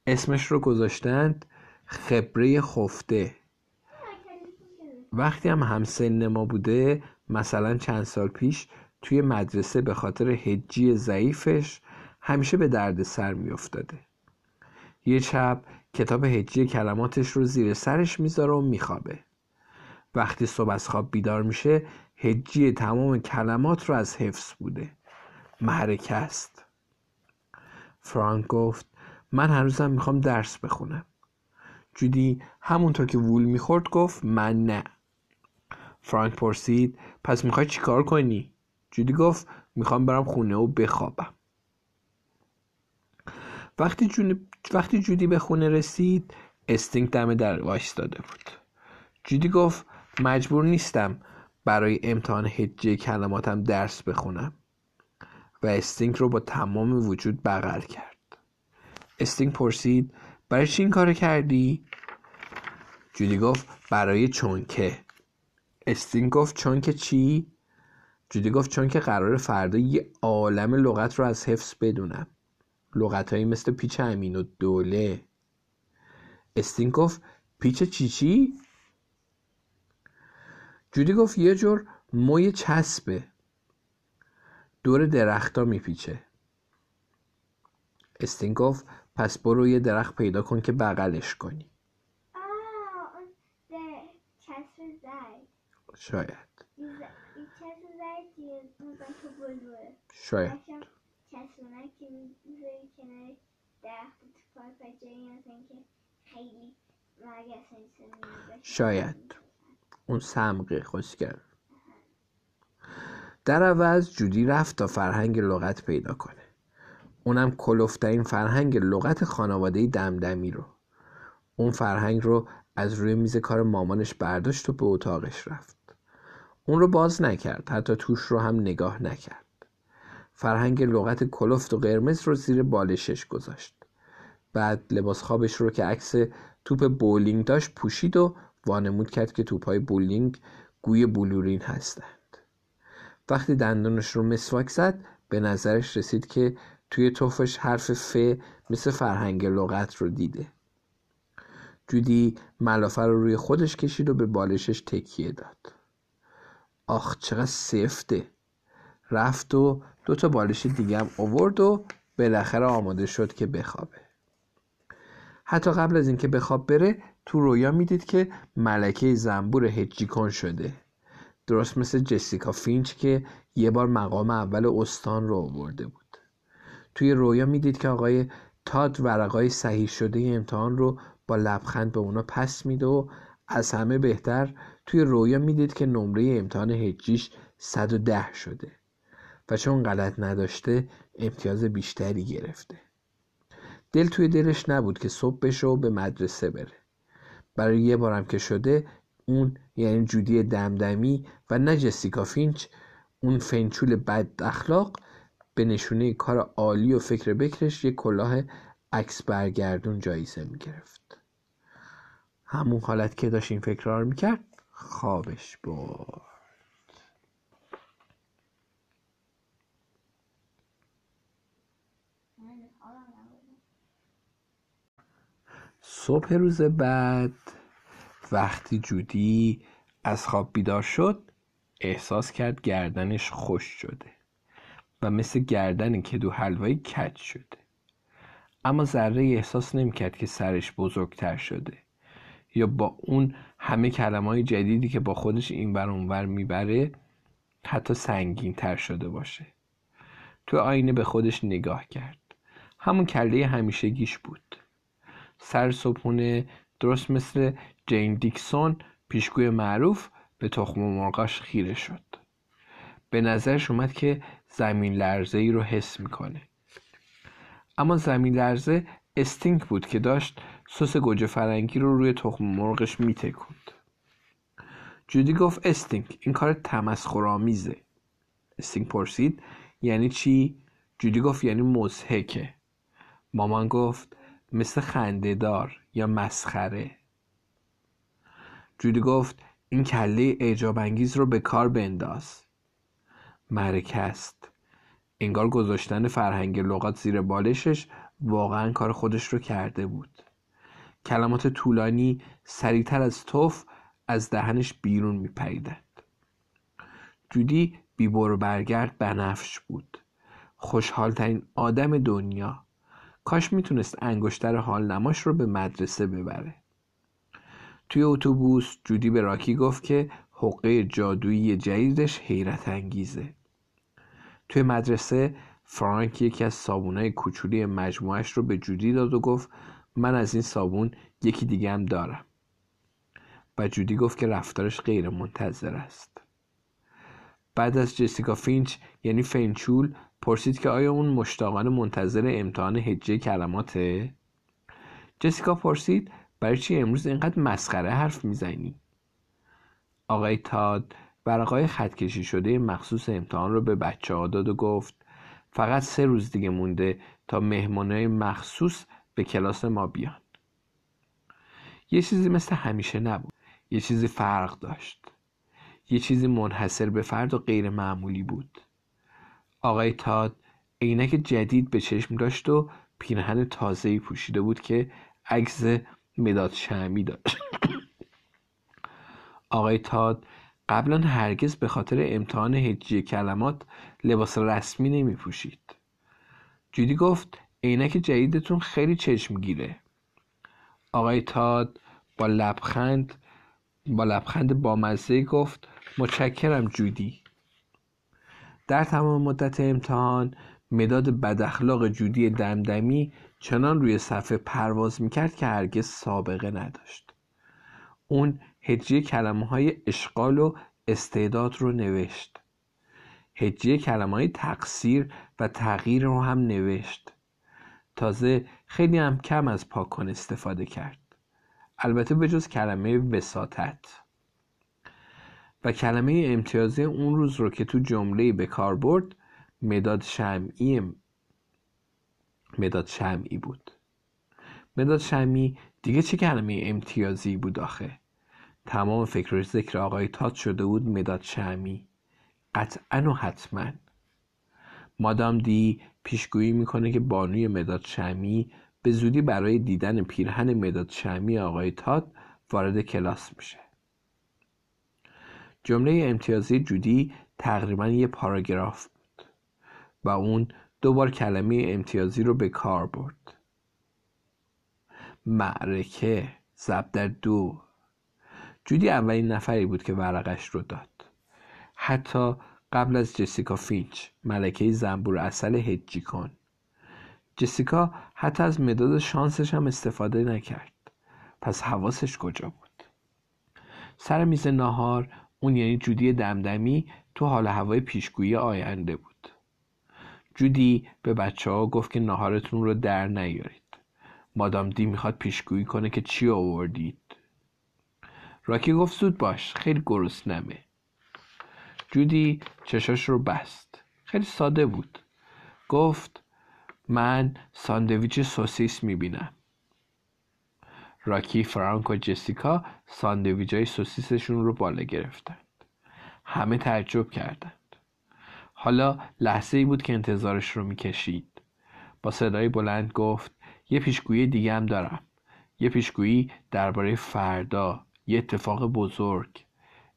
اسمش رو گذاشتند خبره خفته. وقتی هم همسن ما بوده مثلا چند سال پیش توی مدرسه به خاطر هجی ضعیفش همیشه به درد سر میافتاده. یه شب کتاب هجی کلماتش رو زیر سرش می‌ذاره و میخوابه. وقتی صبح از خواب بیدار میشه هجی تمام کلمات رو از حفظ بوده. محرکه است. فرانک گفت من هنوزم می‌خوام درس بخونم. جودی همونطور که وول می‌خورد گفت من نه. فرانک پرسید پس می‌خوای چیکار کنی؟ جودی گفت می‌خوام برم خونه و بخوابم. وقتی, وقتی جودی به خونه رسید استینگ دم در داده بود. جودی گفت مجبور نیستم برای امتحان هجه کلماتم درس بخونم. و استینک رو با تمام وجود بغل کرد. استینک پرسید برای چی این کار کردی؟ جودی گفت برای چونکه. استینک گفت چونکه چی؟ جودی گفت چون که قراره فردا یه عالم لغت رو از حفظ بدونم. لغت هایی مثل پیچ امین‌الدوله. استینک گفت پیچ چی چی؟ جودی گفت یه جور موی چسبه. دور درختا میپیچه. استین گفت پس برو یه درخت پیدا کن که بغلش کنی. شاید. شاید. شاید. اون سمقه خوشگل در عوض جودی رفت تا فرهنگ لغت پیدا کنه. اونم کلفترین فرهنگ لغت خانواده دمدمی رو. اون فرهنگ رو از روی میز کار مامانش برداشت و به اتاقش رفت. اون رو باز نکرد. حتی توش رو هم نگاه نکرد. فرهنگ لغت کلفت و قرمز رو زیر بالشش گذاشت. بعد لباس خوابش رو که عکس توپ بولینگ داشت پوشید و وانمود کرد که توپهای بولینگ گوی بلورین هستند. وقتی دندونش رو مسواک زد به نظرش رسید که توی توفش حرف ف مثل فرهنگ لغت رو دیده. جودی ملافه رو روی خودش کشید و به بالشش تکیه داد. آخ چقدر سفته! رفت و دو تا بالش دیگه هم آورد و بالاخره آماده شد که بخوابه. حتی قبل از اینکه بخواب بره تو رویا می‌دید که ملکه زنبور هجی کن شده. درست مثل جسیکا فینچ که یه بار مقام اول استان رو آورده بود. توی رویا می‌دید که آقای تاد ورقای صحیح شده امتحان رو با لبخند به اونا پس میده و از همه بهتر توی رویا می‌دید که نمره امتحان هجیش 110 شده. و چون غلط نداشته امتیاز بیشتری گرفته. دل توی دلش نبود که صبح بشه و به مدرسه بره. برای یه بارم که شده اون یعنی جودی دمدمی و نه جسیکا فینچ اون فنچول بد اخلاق به نشونه کار عالی و فکر بکرش یه کلاه عکس برگردون جایزه می‌گرفت. همون حالت که داشت این فکر رو می‌کرد خوابش برد. صبح روز بعد. وقتی جودی از خواب بیدار شد احساس کرد گردنش خوش شده و مثل گردن کدو حلوایی کج شده. اما ذره احساس نمی‌کرد که سرش بزرگتر شده یا با اون همه کلمه های جدیدی که با خودش این بر اونور می‌بره حتی سنگین تر شده باشه. تو آینه به خودش نگاه کرد. همون کله همیشگیش بود. سر صبحونه. درست مثل جین دیکسون پیشگوی معروف به تخم مرغاش خیره شد. به نظرش اومد که زمین لرزه ای رو حس می‌کنه. اما زمین لرزه استینک بود که داشت سس گوجه فرنگی رو روی تخم مرغش میتکوند. جودی گفت استینک این کار تمسخرآمیزه. استینک پرسید یعنی چی؟ جودی گفت یعنی مضحکه. مامان گفت مثل خندهدار یا مسخره. جودی گفت این کله اعجاب انگیز رو به کار بنداز. مرکه است. انگار گذاشتن فرهنگ لغات زیر بالشش واقعا کار خودش رو کرده بود. کلمات طولانی سریعتر از توف از دهنش بیرون میپریدند. جودی بیبر برگرد بنفش بود. خوشحالترین آدم دنیا. کاش می‌تونست انگشتر حال نماش رو به مدرسه ببره. توی اتوبوس جودی به راکی گفت که حقه جادویی جدیدش حیرت انگیزه. توی مدرسه فرانک یکی از صابونای کوچولی مجموعش رو به جودی داد و گفت من از این صابون یکی دیگه هم دارم. و جودی گفت که رفتارش غیر منتظر است. بعد از جسیکا فینچ یعنی فینچول پرسید که آیا اون مشتاقانه منتظر امتحان هجه کلماته؟ جسیکا پرسید برای چی امروز اینقدر مسخره حرف می‌زنی؟ آقای تاد ورقای خطکشی شده مخصوص امتحان رو به بچه ها داد و گفت فقط سه روز دیگه مونده تا مهمانای مخصوص به کلاس ما بیان یه چیزی مثل همیشه نبود یه چیزی فرق داشت یه چیزی منحصر به فرد و غیر معمولی بود آقای تاد عینک جدید به چشم داشت و پیرهن تازه‌ای پوشیده بود که عکس مداد شمی داشت. آقای تاد قبلا هرگز به خاطر امتحان هجی کلمات لباس رسمی نمی پوشید جودی گفت عینک جدیدتون خیلی چشمگیره. آقای تاد با لبخند با لبخند بامزه گفت متشکرم جودی. در تمام مدت امتحان مداد بداخلاق جودی دمدمی چنان روی صفحه پرواز می‌کرد که هرگز سابقه نداشت. اون هجی کلمه های اشغال و استعداد رو نوشت. هجی کلمه های تقصیر و تغییر رو هم نوشت. تازه خیلی هم کم از پاکن استفاده کرد. البته به جز کلمه وساطت. و کلمه امتیازی اون روز رو که تو جمله به کار برد مداد شمعی مداد شمعی بود. مداد شمعی دیگه چه کلمه امتیازی بود آخه؟ تمام فکر و ذکر آقای تات شده بود مداد شمعی. قطعا و حتما. مادام دی پیشگویی می‌کنه که بانوی مداد شمی به زودی برای دیدن پیرهن مداد شمی آقای تاد وارد کلاس میشه. جمله امتیازی جودی تقریبا یه پاراگراف بود و اون دوبار کلمه امتیازی رو به کار برد. معرکه زب در دو. جودی اولین نفری بود که ورقش رو داد. حتی قبل از جسیکا فینچ ملکه زنبور اصل هجی کن. جسیکا حتی از مداد شانسش هم استفاده نکرد. پس حواسش کجا بود؟ سر میز ناهار اون یعنی جودی دمدمی تو حال هوای پیشگویی آینده بود. جودی به بچه ها گفت که ناهارتون رو در نیارید. مادام دی می‌خواد پیشگویی کنه که چی آوردید. راکی گفت زود باش خیلی نمه جودی چشاش رو بست. خیلی ساده بود. گفت من ساندویچ سوسیس می‌بینم. راکی فرانک و جسیکا ساندویچ های سوسیسشون رو بالا گرفتند. همه تعجب کردند. حالا لحظه ای بود که انتظارش رو می‌کشید. با صدای بلند گفت یه پیشگویی دیگه هم دارم. یه پیشگویی درباره فردا یه اتفاق بزرگ.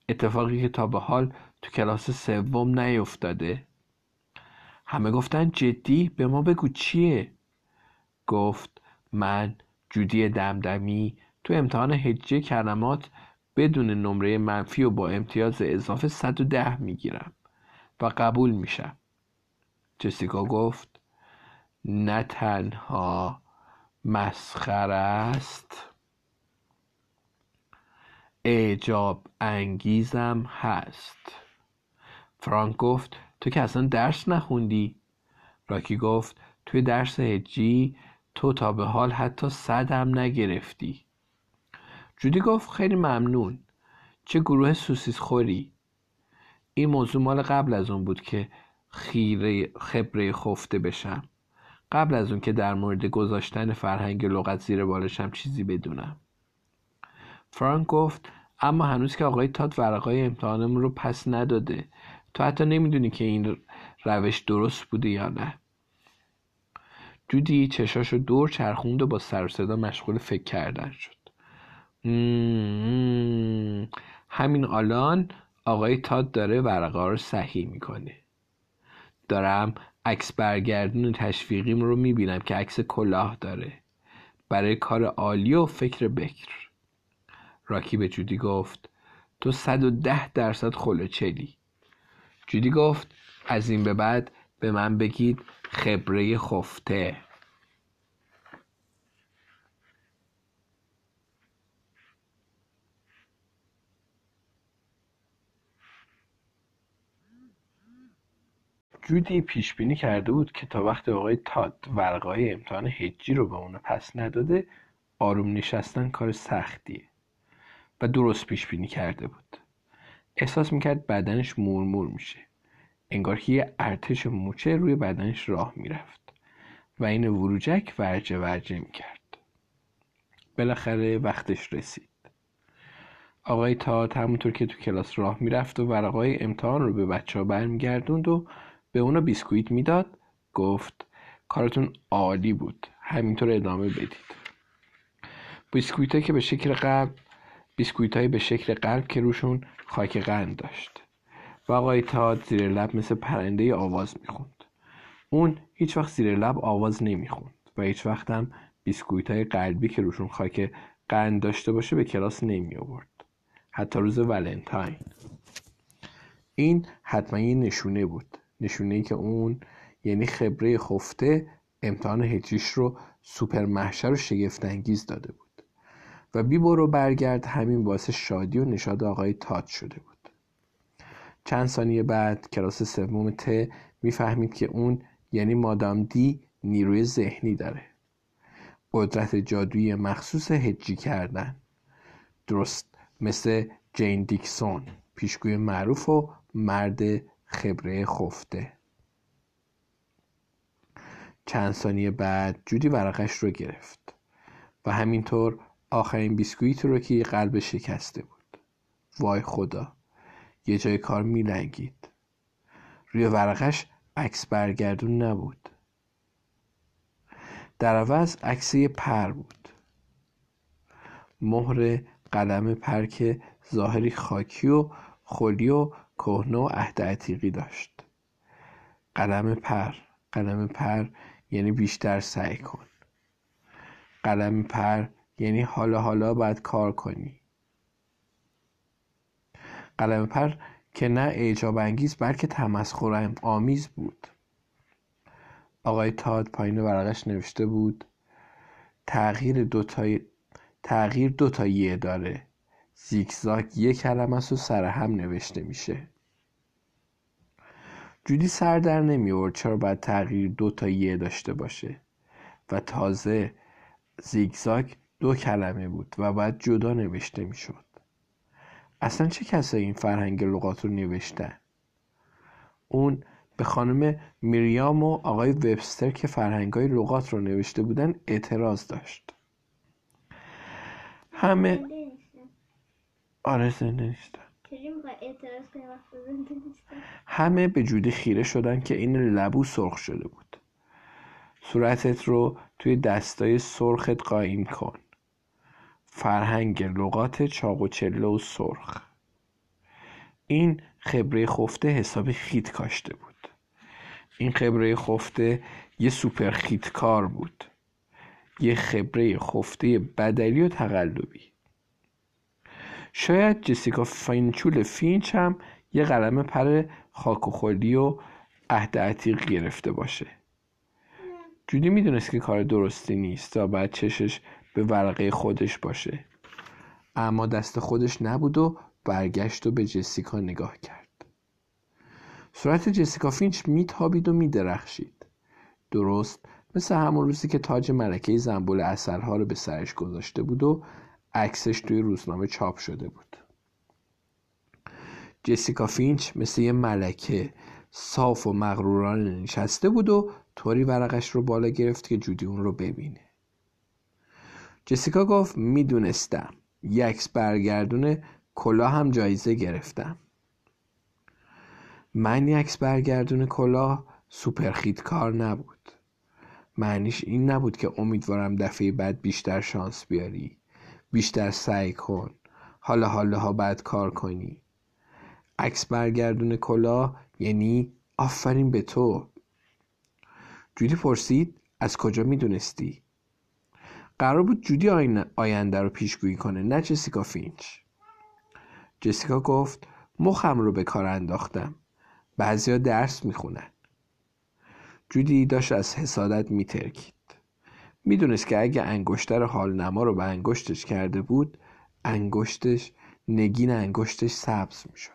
اتفاقی که تا به حال تو کلاس سوم نیفتاده. همه گفتن جدی؟ به ما بگو چیه؟ گفت من جودی دمدمی تو امتحان هجه کلمات بدون نمره منفی و با امتیاز اضافه 110 می‌گیرم و قبول میشم. جسیکا گفت نه تنها مسخره است اعجاب انگیزم هست. فرانک گفت تو که اصلا درس نخوندی؟ راکی گفت توی درس هجی تو تا به حال حتی صد نگرفتی. جودی گفت خیلی ممنون. چه گروه سوسیس خوری. این موضوع مال قبل از اون بود که خیره خبره خفته بشم. قبل از اون که در مورد گذاشتن فرهنگ لغت زیر بالشم چیزی بدونم. فرانک گفت اما هنوز که آقای تات ورقای امتحانمون رو پس نداده. تو حتی نمی‌دونی که این روش درست بوده یا نه. جودی چشاشو دور چرخوند و با سر صدا مشغول فکر کردن شد. همین الان آقای تاد داره ورقه رو صحیح می‌کنه. دارم عکس برگردون تشویقیم رو می‌بینم که عکس کلاه داره. برای کار عالی و فکر بکر. راکی به جودی گفت تو 110 درصد خلوچلی جودی گفت از این به بعد به من بگید خبره خفته. جودی پیش بینی کرده بود که تا وقت آقای تاد ورقای امتحان هجی رو به اونو پس نداده آروم نشستن کار سختیه و درست پیش بینی کرده بود. احساس می‌کرد بدنش مورمور میشه. انگار که یه ارتش موچه روی بدنش راه می‌رفت و این وروجک ورجه ورجه می‌کرد. بالاخره وقتش رسید. آقای تات همونطور که تو کلاس راه می‌رفت و ورقای امتحان رو به بچه ها برمیگردوند و به اونا بیسکویت می‌داد گفت کارتون عالی بود همینطور ادامه بدید. بیسکویت که به شکل قلب بیسکویت به شکل قلب که روشون خاک قند داشت. و آقای تاد زیر لب مثل پرنده آواز می‌خوند. اون هیچ وقت زیر لب آواز نمی‌خوند و هیچ وقت هم بیسکویت های قلبی که روشون خاک قند داشته باشه به کلاس نمی آورد حتی روز ولنتاین. این حتما یه نشونه بود. نشونه ای که اون یعنی خبره خفته امتحان هجیش رو سوپر محشر و شگفت انگیز داده بود. و بی برو برگرد همین باعث شادی و نشاد آقای تاج شده بود. چند ثانیه بعد کلاس سوم ت می‌فهمید که اون یعنی مادام دی نیروی ذهنی داره. قدرت جادویی مخصوص هجی کردن. درست مثل جین دیکسون پیشگوی معروف و مرد خبره خفته. چند ثانیه بعد جودی ورقش رو گرفت و همینطور آخرین بیسکویت رو که قلب شکسته بود. وای خدا. یه جای کار میلنگید. روی ورقش عکس برگردون نبود. در عوض عکس پر بود. مهر قلم پر که ظاهری خاکی و خلی و کهنه و عهد عتیقی داشت. قلم پر قلم پر یعنی بیشتر سعی کن. قلم پر یعنی حالا حالا باید کار کنی. قلم پر که نه اعجاب انگیز بلکه تمسخر آمیز بود. آقای تاد پایین ورقش نوشته بود تغییر دوتای تغییر دو یه داره. زیگزاگ یه کلمه است و سر هم نوشته میشه. جودی سر در نمیورد چرا باید تغییر دو تا یه داشته باشه. و تازه زیگزاگ دو کلمه بود و باید جدا نوشته می‌شد. اصلا چه کسایی این فرهنگ لغات رو نوشتن؟ اون به خانم میریام و آقای وبستر که فرهنگ های لغات رو نوشته بودن اعتراض داشت. همه آره زنده نیستن همه به جودی خیره شدن که این لبو سرخ شده بود. صورتت رو توی دستای سرخت قایم کن. فرهنگ لغات چاق و چله و سرخ. این خبره خفته حسابی خیت کاشته بود. این خبره خفته یه سوپر خیت کار بود. یه خبره خفته بدلی و تقلبی. شاید جسیکا فینچول فینچ هم یه قلم پر خاک و خلی و عهد عتیق گرفته باشه. جودی می‌دونست که کار درستی نیست باید چشش به ورقه خودش باشه. اما دست خودش نبود و برگشت و به جسیکا نگاه کرد. صورت جسیکا فینچ میتابید و میدرخشید. درست مثل همون روزی که تاج ملکه زنبور عسل‌ها رو به سرش گذاشته بود و عکسش توی روزنامه چاپ شده بود. جسیکا فینچ مثل یه ملکه صاف و مغرورانه نشسته بود و طوری ورقش رو بالا گرفت که جودی اون رو ببینه. جسیکا گفت می‌دونستم. یکس برگردونه کلاه هم جایزه گرفتم. من یکس برگردون کلاه سوپر کار نبود. معنیش این نبود که امیدوارم دفعه بعد بیشتر شانس بیاری. بیشتر سعی کن. حالا حالا ها بعد کار کنی. عکس برگردون کلاه یعنی آفرین به تو. جودی پرسید از کجا می‌دونستی؟ قرار بود جودی آینده رو پیشگویی کنه نه جسیکا فینچ. جسیکا گفت مخم رو به کار انداختم. بعضیا درس می‌خونن. جودی داشت از حسادت میترکید. می‌دونست که اگه انگشتر حال نما رو به انگشتش کرده بود انگشتش نگین انگشتش سبز می‌شد.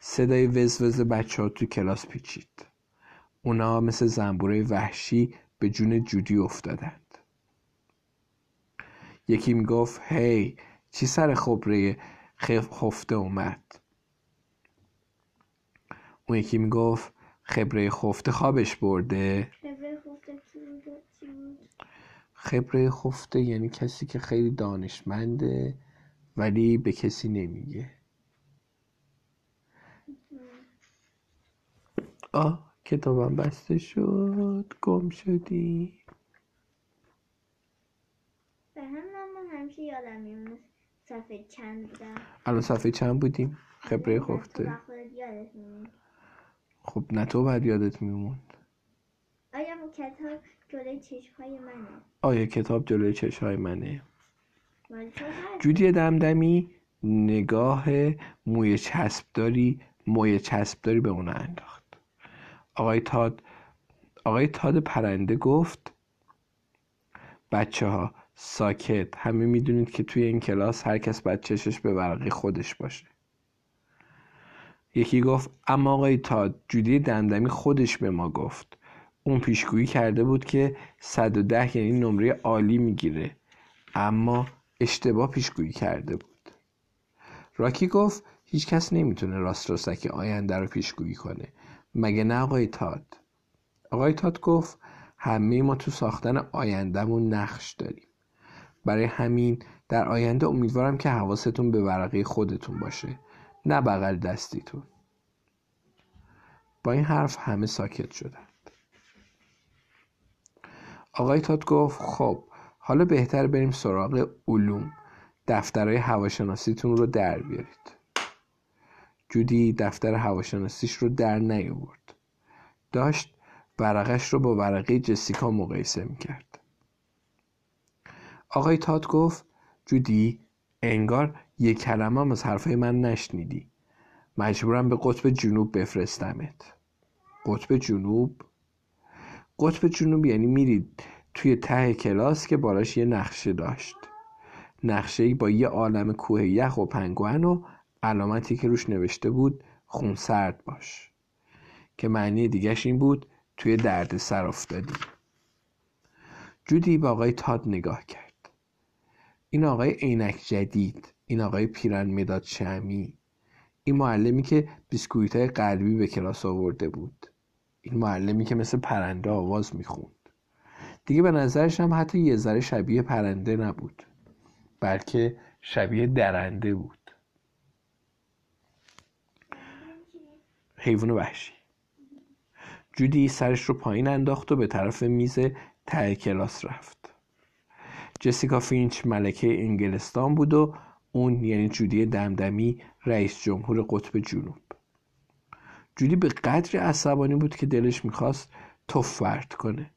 صدای وزوز بچه ها تو کلاس پیچید. اونا مثل زنبوره وحشی به جون جودی افتادند یکی می‌گفت هی چی سر خبره خفته اومد؟ اون یکی می‌گفت خبره خفته خوابش برده. خبره خفته یعنی کسی که خیلی دانشمنده ولی به کسی نمیگه. آه کتابم بسته شد گم شدی. همیشه یادم میمونه صفحه چند بودم. الان صفحه چند بودیم؟ خبره خفته. خب نه تو بعد یادت میموند. آیا کتاب جلوی چشمهای منه؟ آیا کتاب جلوی چشمهای منه؟ جودی دمدمی نگاه موی چسبداری موی چسبداری به اون انداخت. آقای تاد آقای تاد پرنده گفت بچه ها ساکت. همه می‌دونید که توی این کلاس هر کس باید چشش به ورقی خودش باشه. یکی گفت اما آقای تاد جودی دمدمی خودش به ما گفت. اون پیشگویی کرده بود که 110 یعنی نمره عالی می‌گیره. اما اشتباه پیشگویی کرده بود. راکی گفت هیچکس نمی‌تونه راست راستکی آینده رو پیشگویی کنه. مگه نه آقای تاد؟ آقای تاد گفت همه ما تو ساختن آیندهمون نقش داریم. برای همین در آینده امیدوارم که حواستون به ورقه خودتون باشه نه بغل دستیتون. با این حرف همه ساکت شدند. آقای تاد گفت خب حالا بهتر بریم سراغ علوم. دفترهای هواشناسیتون رو در بیارید. جودی دفتر هواشناسیش رو در نیاورد. داشت ورقش رو با ورقه جسیکا مقایسه می‌کرد. آقای تاد گفت جودی انگار یک کلمه هم از حرفای من نشنیدی. مجبورم به قطب جنوب بفرستمت. قطب جنوب؟ قطب جنوب یعنی میرید توی ته کلاس که بالاش یه نقشه داشت. نقشه با یه عالم کوه یخ و پنگوان و علامتی که روش نوشته بود خونسرد باش. که معنی دیگهش این بود توی درد سر افتادی. جودی با آقای تاد نگاه کرد. این آقای عینک جدید این آقای پیرن مداد شمی این معلمی که بیسکویت های قلبی به کلاس آورده بود. این معلمی که مثل پرنده آواز می‌خوند. دیگه به نظرش هم حتی یه ذره شبیه پرنده نبود بلکه شبیه درنده بود. حیوان وحشی. جودی سرش رو پایین انداخت و به طرف میز ته کلاس رفت. جسیکا فینچ ملکه انگلستان بود و اون یعنی جودی دمدمی رئیس جمهور قطب جنوب. جودی به قدر عصبانی بود که دلش می‌خواست توف ورد کنه.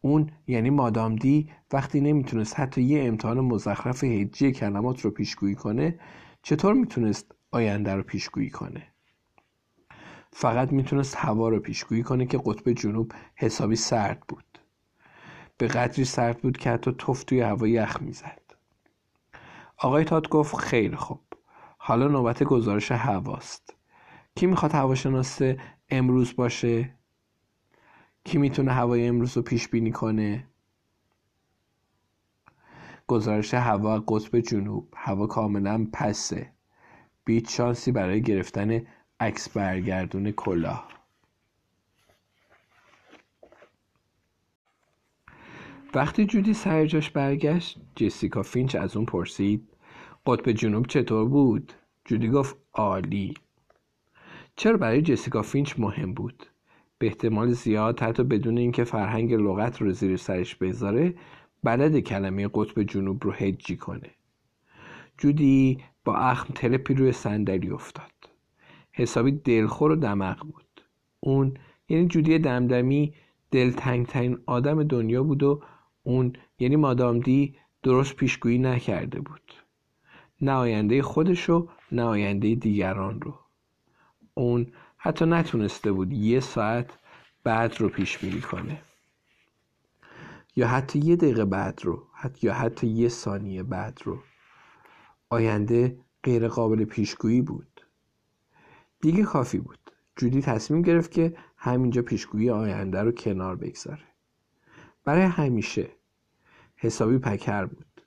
اون یعنی مادام دی وقتی نمی‌تونست حتی یه امتحان مزخرف هجی کلمات رو پیشگویی کنه چطور می‌تونست آینده رو پیشگویی کنه؟ فقط می‌تونست هوا رو پیشگویی کنه که قطب جنوب حسابی سرد بود. به قدری سرد بود که حتی توف توی هوا یخ می‌زد. آقای تاد گفت خیلی خوب. حالا نوبت گزارش هواست. کی می‌خواد هواشناس امروز باشه؟ کی می‌تونه هوای امروز رو پیش بینی کنه؟ گزارش هوا قطب جنوب. هوا کاملا پسه بیت شانسی برای گرفتن عکس برگردون کلاه. وقتی جودی سر جاش برگشت جسیکا فینچ از اون پرسید قطب جنوب چطور بود؟ جودی گفت عالی. چرا برای جسیکا فینچ مهم بود؟ به احتمال زیاد حتی بدون اینکه فرهنگ لغت رو زیر سرش بذاره بلد کلمه قطب جنوب رو هجی کنه. جودی با اخم ترپی روی صندلی افتاد. حسابی دلخور و دمق بود. اون یعنی جودی دمدمی دلتنگترین آدم دنیا بود و اون یعنی مادام دی درست پیشگویی نکرده بود. نه آینده خودش رو نه آینده دیگران رو. اون حتی نتونسته بود یه ساعت بعد رو پیش بینی کنه. یا حتی یه دقیقه بعد رو حتی یا حتی یه ثانیه بعد رو. آینده غیر قابل پیشگویی بود. دیگه کافی بود. جودی تصمیم گرفت که همینجا پیشگویی آینده رو کنار بگذاره. برای همیشه حسابی پکر بود.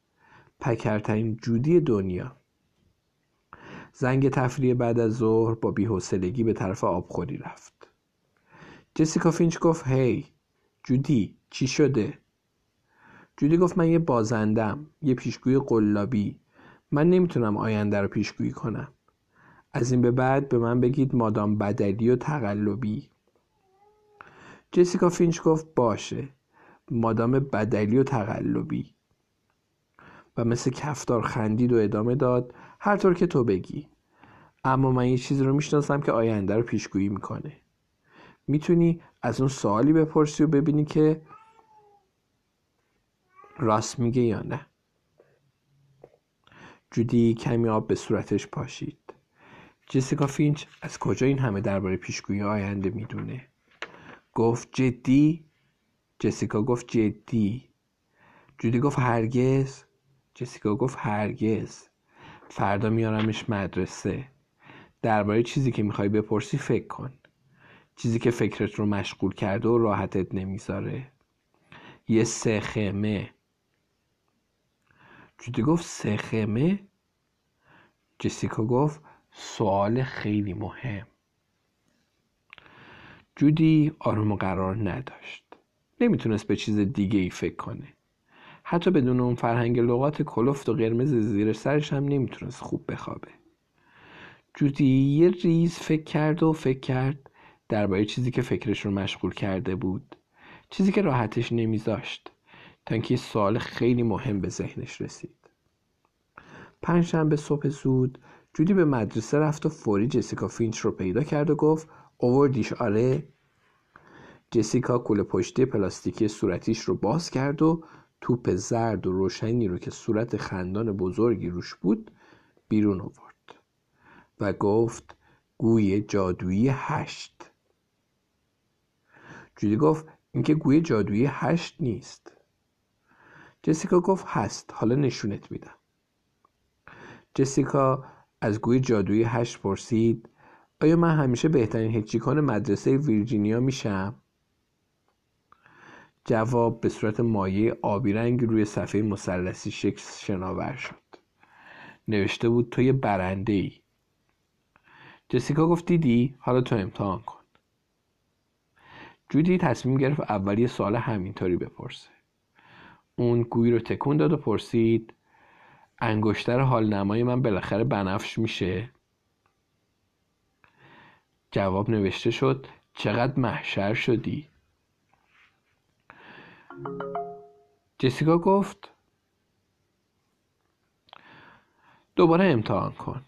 پکرترین جودی دنیا. زنگ تفریح بعد از ظهر با بیحوصلگی به طرف آبخوری رفت. جسیکا فینچ گفت هی جودی چی شده؟ جودی گفت من یه بازندم یه پیشگوی قلابی. من نمی‌تونم آینده رو پیشگویی کنم. از این به بعد به من بگید مادام بدلی و تقلبی. جسیکا فینچ گفت باشه. مادام بدلی و تقلبی و مثل کفتار خندید و ادامه داد هر طور که تو بگی. اما من یه چیزی رو می‌شناسم که آینده رو پیشگویی می‌کنه. می‌تونی از اون سوالی بپرسی و ببینی که راست میگه یا نه. جودی کمی آب به صورتش پاشید. جسیکا فینچ از کجا این همه درباره پیشگویی آینده می‌دونه؟ گفت جدی جسیکا گفت جدی. جودی گفت هرگز. جسیکا گفت هرگز. فردا میارمش مدرسه. درباره چیزی که می‌خوای بپرسی فکر کن. چیزی که فکرت رو مشغول کرده و راحتت نمی‌ذاره. یه سخمه. جودی گفت سخمه؟ جسیکا گفت سوال خیلی مهم. جودی آروم قرار نداشت. نمی‌تونست به چیز دیگه ای فکر کنه. حتی بدون اون فرهنگ لغات کلفت و قرمز زیر سرش هم نمی‌تونست خوب بخوابه. جودی یه ریز فکر کرد و فکر کرد درباره چیزی که فکرش رو مشغول کرده بود. چیزی که راحتش نمیذاشت. تا اینکه سوال خیلی مهم به ذهنش رسید. پنجشنبه صبح زود جودی به مدرسه رفت و فوری جسیکا فینچ رو پیدا کرد و گفت اووردیش آره؟ جسیکا کوله پشتی پلاستیکی صورتیش رو باز کرد و توپ زرد و روشنی رو که صورت خندان بزرگی روش بود بیرون آورد و گفت گوی جادویی هشت. جودی گفت اینکه گوی جادویی هشت نیست. جسیکا گفت هست حالا نشونت میدم. جسیکا از گوی جادویی هشت پرسید آیا من همیشه بهترین هجیکان مدرسه ویرجینیا میشم؟ جواب به صورت مایه آبی رنگ روی صفحه مثلثی شکل شناور شد. نوشته بود تو یه برنده ای جسیکا گفت دیدی؟ حالا تو امتحان کن. جودی تصمیم گرفت اول یه سوال همینطوری بپرسه. اون گوی رو تکون داد و پرسید انگشتر حال نمای من بالاخره بنفش میشه؟ جواب نوشته شد چقدر محشر شدی؟ جسیکا گفت دوباره امتحان کن.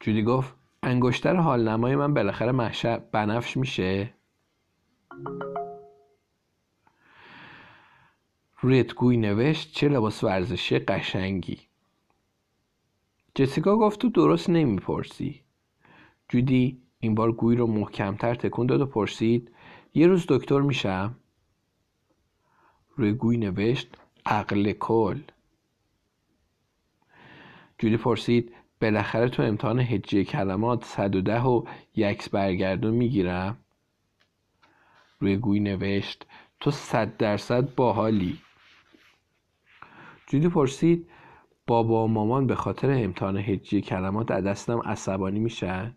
جودی گفت انگشتر حال نمای من بالاخره محشر بنفش میشه؟ روی گوی نوشت چه لباس ورزشی قشنگی. جسیکا گفت تو درست نمی‌پرسی. جودی این بار گوی رو محکمتر تکون داد و پرسید یه روز دکتر میشم؟ روی گوی نوشت عقل کل. جودی پرسید بالاخره تو امتحان هجی کلمات 110 و یکس برگردون می‌گیرم؟ روی گوی نوشت تو صد درصد باحالی. جودی پرسید بابا و مامان به خاطر امتحان هجی کلمات دستم عصبانی میشن؟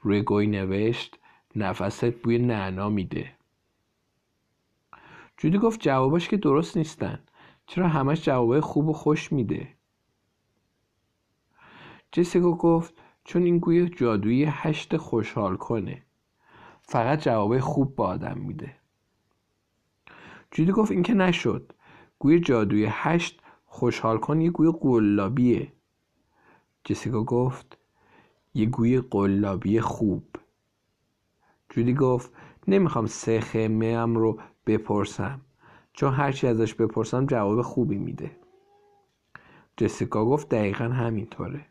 روی گوی نوشت نفست بوی نعنا میده. جودی گفت جواباش که درست نیستن. چرا همش جوابای خوب و خوش میده؟ جسیکا گفت چون این گوی جادویی هشت خوشحال کنه. فقط جوابای خوب با آدم میده. جودی گفت این که نشد. گوی جادویی هشت خوشحال کن یه گوی قلابیه. جسیکا گفت یه گوی قلابی خوب. جودی گفت نمی‌خوام سه خمه رو بپرسم. چون هرچی ازش بپرسم جواب خوبی میده. جسیکا گفت دقیقا همینطوره.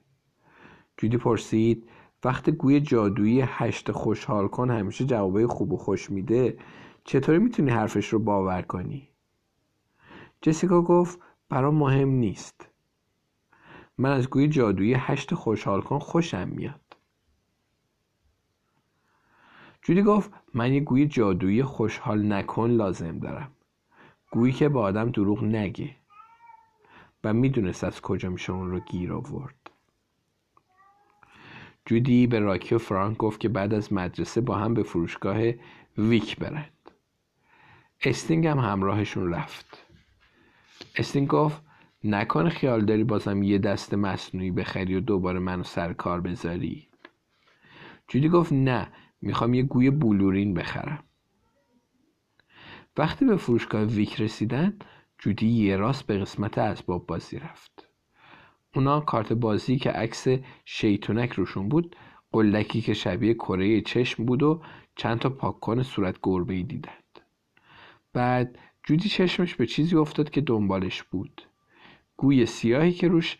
جودی پرسید وقتی گوی جادویی هشت خوشحال کن همیشه جوابای خوب و خوش میده چطوری می‌تونی حرفش رو باور کنی؟ جسیکا گفت برام مهم نیست. من از گوی جادویی هشت خوشحال کن خوشم میاد. جودی گفت من یه گوی جادویی خوشحال نکن لازم دارم. گویی که به آدم دروغ نگه. و می‌دونست از کجا میشه اون رو گیر آورد. جودی به راکی و فرانک گفت که بعد از مدرسه با هم به فروشگاه ویک برند. استینک هم همراهشون رفت. استینک گفت نکنه خیال داری بازم یه دست مصنوعی بخری و دوباره منو سر کار بذاری. جودی گفت نه می‌خوام یه گوی بلورین بخرم. وقتی به فروشگاه ویک رسیدن جودی یه راست به قسمت اسباب بازی رفت. اونا کارت بازی که عکس شیطونک روشون بود قلکی که شبیه کره چشم بود و چند تا پاککن صورت گربه ای دیدند. بعد جودی چشمش به چیزی افتاد که دنبالش بود. گوی سیاهی که روش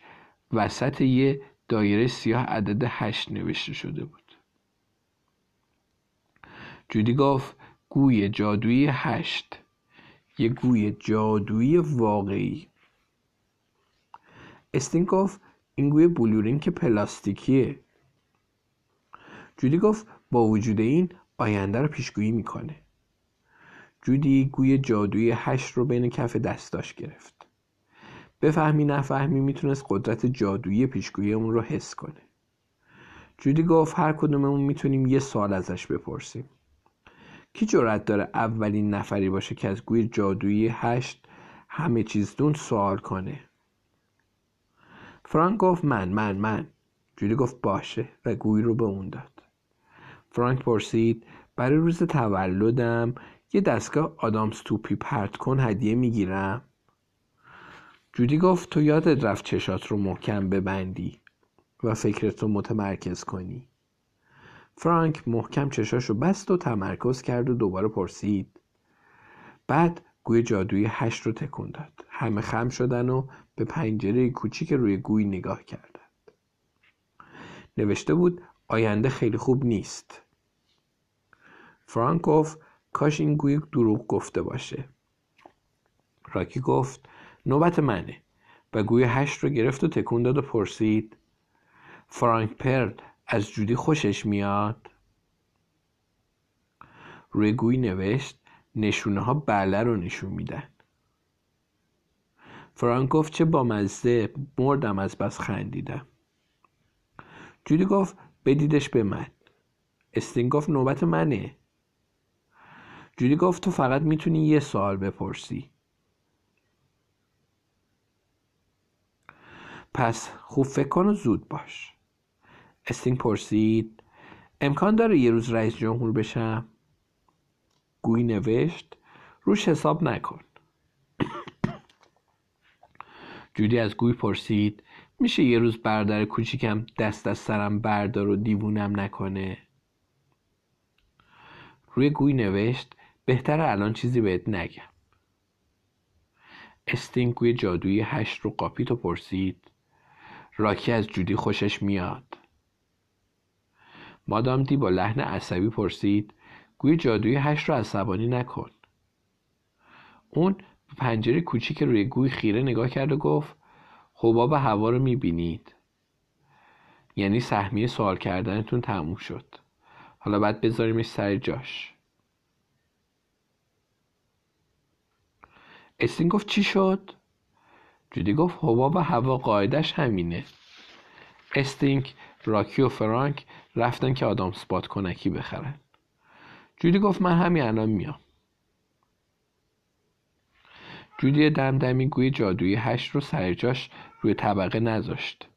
وسط یه دایره سیاه عدد هشت نوشته شده بود. جودی گفت گوی جادویی هشت. یه گوی جادویی واقعی. استین گفت این گوی بلورین که پلاستیکیه. جودی گفت با وجود این آینده رو پیشگویی می‌کنه. جودی گوی جادویی هشت رو بین کف دستاش گرفت. بفهمی نفهمی می‌تونست قدرت جادویی پیشگویی اون رو حس کنه. جودی گفت هر کدوممون می‌تونیم یه سال ازش بپرسیم. کی جرأت داره اولین نفری باشه که از گوی جادویی هشت همه چیز دون سوال کنه؟ فرانک گفت من من من. جولی گفت باشه و گوی رو به اون داد. فرانک پرسید برای روز تولدم یه دستگاه آدامس توپی پرت کن هدیه می‌گیرم؟ جودی گفت تو یادت رفت چشات رو محکم ببندی و فکرت رو متمرکز کنی. فرانک محکم چشاشو بست و تمرکز کرد و دوباره پرسید. بعد گوی جادویی هشت رو تکون داد. همه خم شدن و به پنجره کوچیک روی گوی نگاه کردند. نوشته بود آینده خیلی خوب نیست. فرانک گفت کاش این گوی دروغ گفته باشه. راکی گفت نوبت منه. و گوی هشت رو گرفت و تکون داد و پرسید. فرانک پرد از جودی خوشش میاد؟ روی گوی نوشت نشونه ها بله رو نشون میدن. فرانک گفت چه با مزه مردم از بس خندیدم. جودی گفت بدیدش به من. استین گفت نوبت منه. جودی گفت تو فقط می‌تونی یه سوال بپرسی. پس خوب فکر کن و زود باش. استینگ پرسید امکان داره یه روز رئیس جمهور بشم؟ گوی نوشت روش حساب نکن. جودی از گوی پرسید میشه یه روز بردر کوچیکم دست از سرم بردار و دیوونم نکنه؟ روی گوی نوشت بهتر الان چیزی بهت نگم. استینگ گوی جادویی هشت رو قاپیت و پرسید راکی از جودی خوشش میاد. مادام دی با لحن عصبی پرسید گوی جادویی هشت رو عصبانی نکن. اون به پنجره کوچیک روی گوی خیره نگاه کرد و گفت حباب هوا رو می‌بینید. یعنی سهمیه سوال کردنتون تموم شد. حالا باید بذاریمش سر جاش. استین گفت چی شد؟ جودی گفت حباب هوا قاعدش همینه. استینک راکی و فرانک رفتن که آدام سپات کنکی بخرن جودی گفت من همین الان میام. جودی دمدمی گوی جادویی هشت رو سر جاش روی طبقه نذاشت.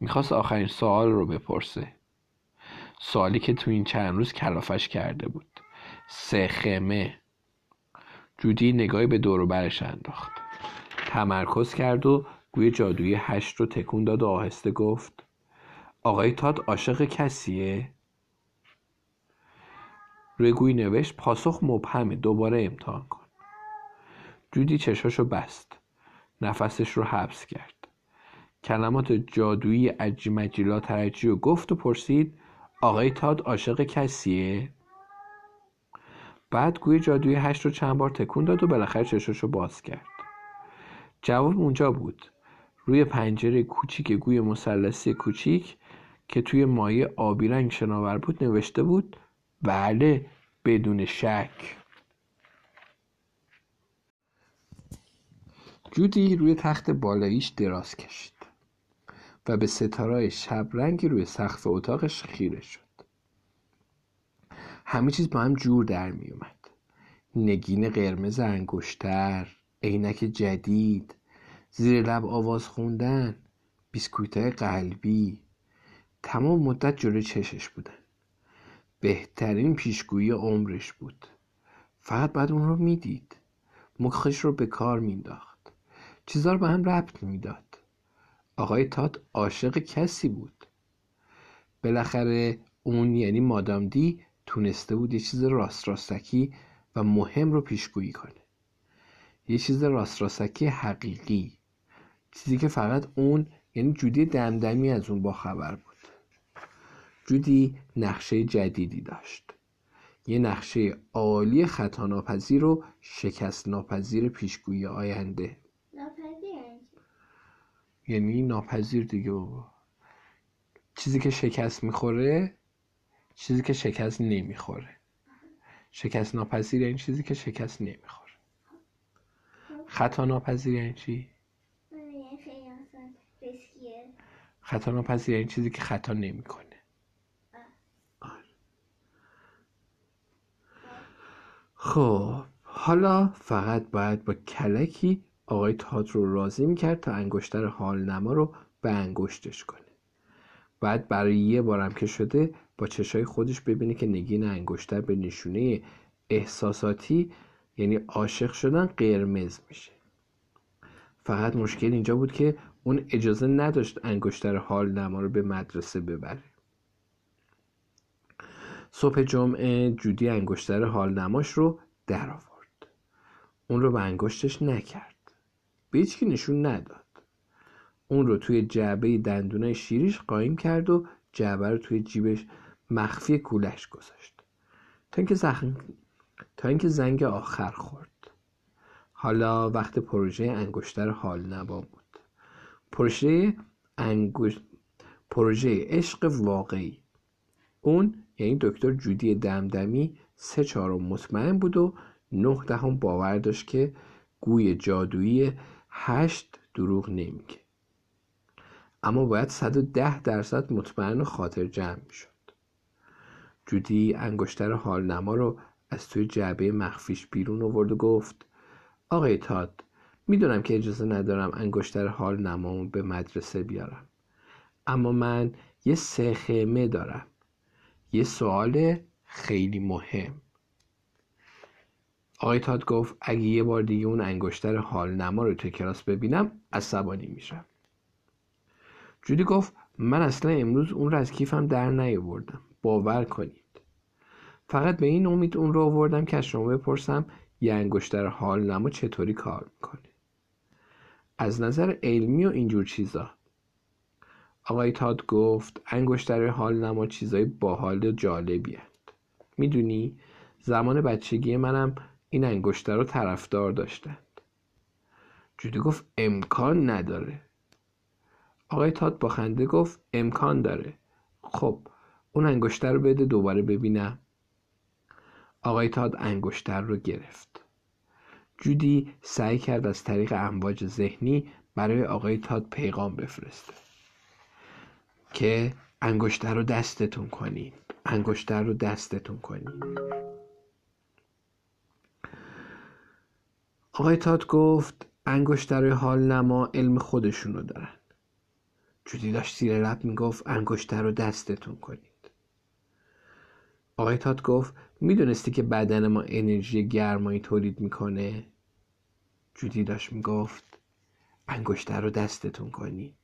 می‌خواست آخرین سوال رو بپرسه. سوالی که تو این چند روز کلافش کرده بود. سه خمه. جودی نگاهی به دور برش انداخت. تمرکز کرد و گوی جادویی هشت رو تکون داد و آهسته گفت آقای تاد عاشق کسیه؟ روی گوی نوشت پاسخ مبهمه دوباره امتحان کن. جودی چشاشو بست. نفسش رو حبس کرد. کلمات جادویی عجی مجیلا ترجی و گفت و پرسید آقای تاد عاشق کسیه؟ بعد گوی جادویی هشت رو چند بار تکون داد و بالاخره چشش رو باز کرد. جواب اونجا بود. روی پنجره کوچیک گوی مثلثی کوچیک که توی مایه آبی رنگ شناور بود نوشته بود بله بدون شک. جودی روی تخت بالاییش دراز کشید و به ستارای رنگی روی سقف اتاقش خیره شد. همه چیز با هم جور در می اومد. نگین قرمز انگشتر عینک جدید زیر لب آواز خوندن بیسکویتای قلبی. تمام مدت جلوی چشش بودن بهترین پیشگویی عمرش بود. فقط بعد اون رو می‌دید. مخش رو به کار مینداخت. چیزا رو به هم ربط می‌داد آقای تات عاشق کسی بود. بالاخره اون یعنی مادام دی تونسته بود یه چیز راست راستکی و مهم رو پیشگویی کنه. یه چیز راست راستکی حقیقی. چیزی که فقط اون یعنی جودی دمدمی از اون با خبر بود. جودی نقشه جدیدی داشت. یه نقشه عالی خطا ناپذیر و شکست ناپذیر پیشگویی آینده. ناپذیر یعنی ناپذیر دیگه بابا. چیزی که شکست می‌خوره چیزی که شکست نمی‌خوره. شکست ناپذیر یعنی چیزی که شکست نمی‌خوره. خطا ناپذیر یعنی چی؟ یعنی ریسکیه. خطا ناپذیر یعنی چیزی که خطا نمی‌کنه. خب حالا فقط باید با کلکی آقای تات رو راضی می‌کرد تا انگشتر حال نما رو به انگشتش کنه. بعد برای یه بارم که شده با چشای خودش ببینه که نگین انگشتر به نشونه احساساتی یعنی عاشق شدن قرمز میشه. فقط مشکل اینجا بود که اون اجازه نداشت انگشتر حال نما رو به مدرسه ببره. صبح جمعه جودی انگشتر حال نماش رو در آورد اون رو به انگشتش نکرد. به هیچکی نشون نداد. اون رو توی جعبه دندونای شیریش قایم کرد و جعبه رو توی جیبش مخفی کولش گذاشت. تا اینکه زخم تا اینکه زنگ آخر خورد. حالا وقت پروژه انگشتر حال نما بود. پروژه انگشت پروژه عشق واقعی. اون یعنی دکتر جودی دمدمی سه چهارم مطمئن بود و نه دهم باور داشت که گوی جادویی هشت دروغ نمیگه. اما باید 110 درصد مطمئن و خاطر جمع می‌شد. جودی انگشتر حال نما رو از توی جعبه مخفیش بیرون آورد و گفت آقای تاد می‌دونم که اجازه ندارم انگشتر حال نمامو به مدرسه بیارم. اما من یه سه خیمه دارم. یه سوال خیلی مهم. آقای تاد گفت اگه یه بار دیگه اون انگشتر حال نما رو توی کلاس ببینم عصبانی میشم. جودی گفت من اصلا امروز اون رو از کیفم در نیاوردم. باور کنید. فقط به این امید اون رو آوردم که از شما بپرسم یه انگشتر حال نما چطوری کار می‌کنه؟ از نظر علمی و اینجور چیزا. آقای تاد گفت انگشتر حال نما چیزای باحال و جالبی هست می‌دونی زمان بچگی منم این انگشتر رو طرفدار داشتند. جودی گفت امکان نداره. آقای تاد با خنده گفت امکان داره. خب اون انگشتر رو بده دوباره ببینم. آقای تاد انگشتر رو گرفت. جودی سعی کرد از طریق امواج ذهنی برای آقای تاد پیغام بفرسته. که انگشتر رو دستتون کنین. انگشتر رو دستتون کنین. آقای تاد گفت انگشتر حال نما علم خودشونو دارن. جودی داشت زیر لب می‌گفت انگشتر رو دستتون کنید. آقای تاد گفت می‌دونستی که بدن ما انرژی گرمایی تولید می‌کنه؟ جودی داشت می‌گفت انگشتر رو دستتون کنید.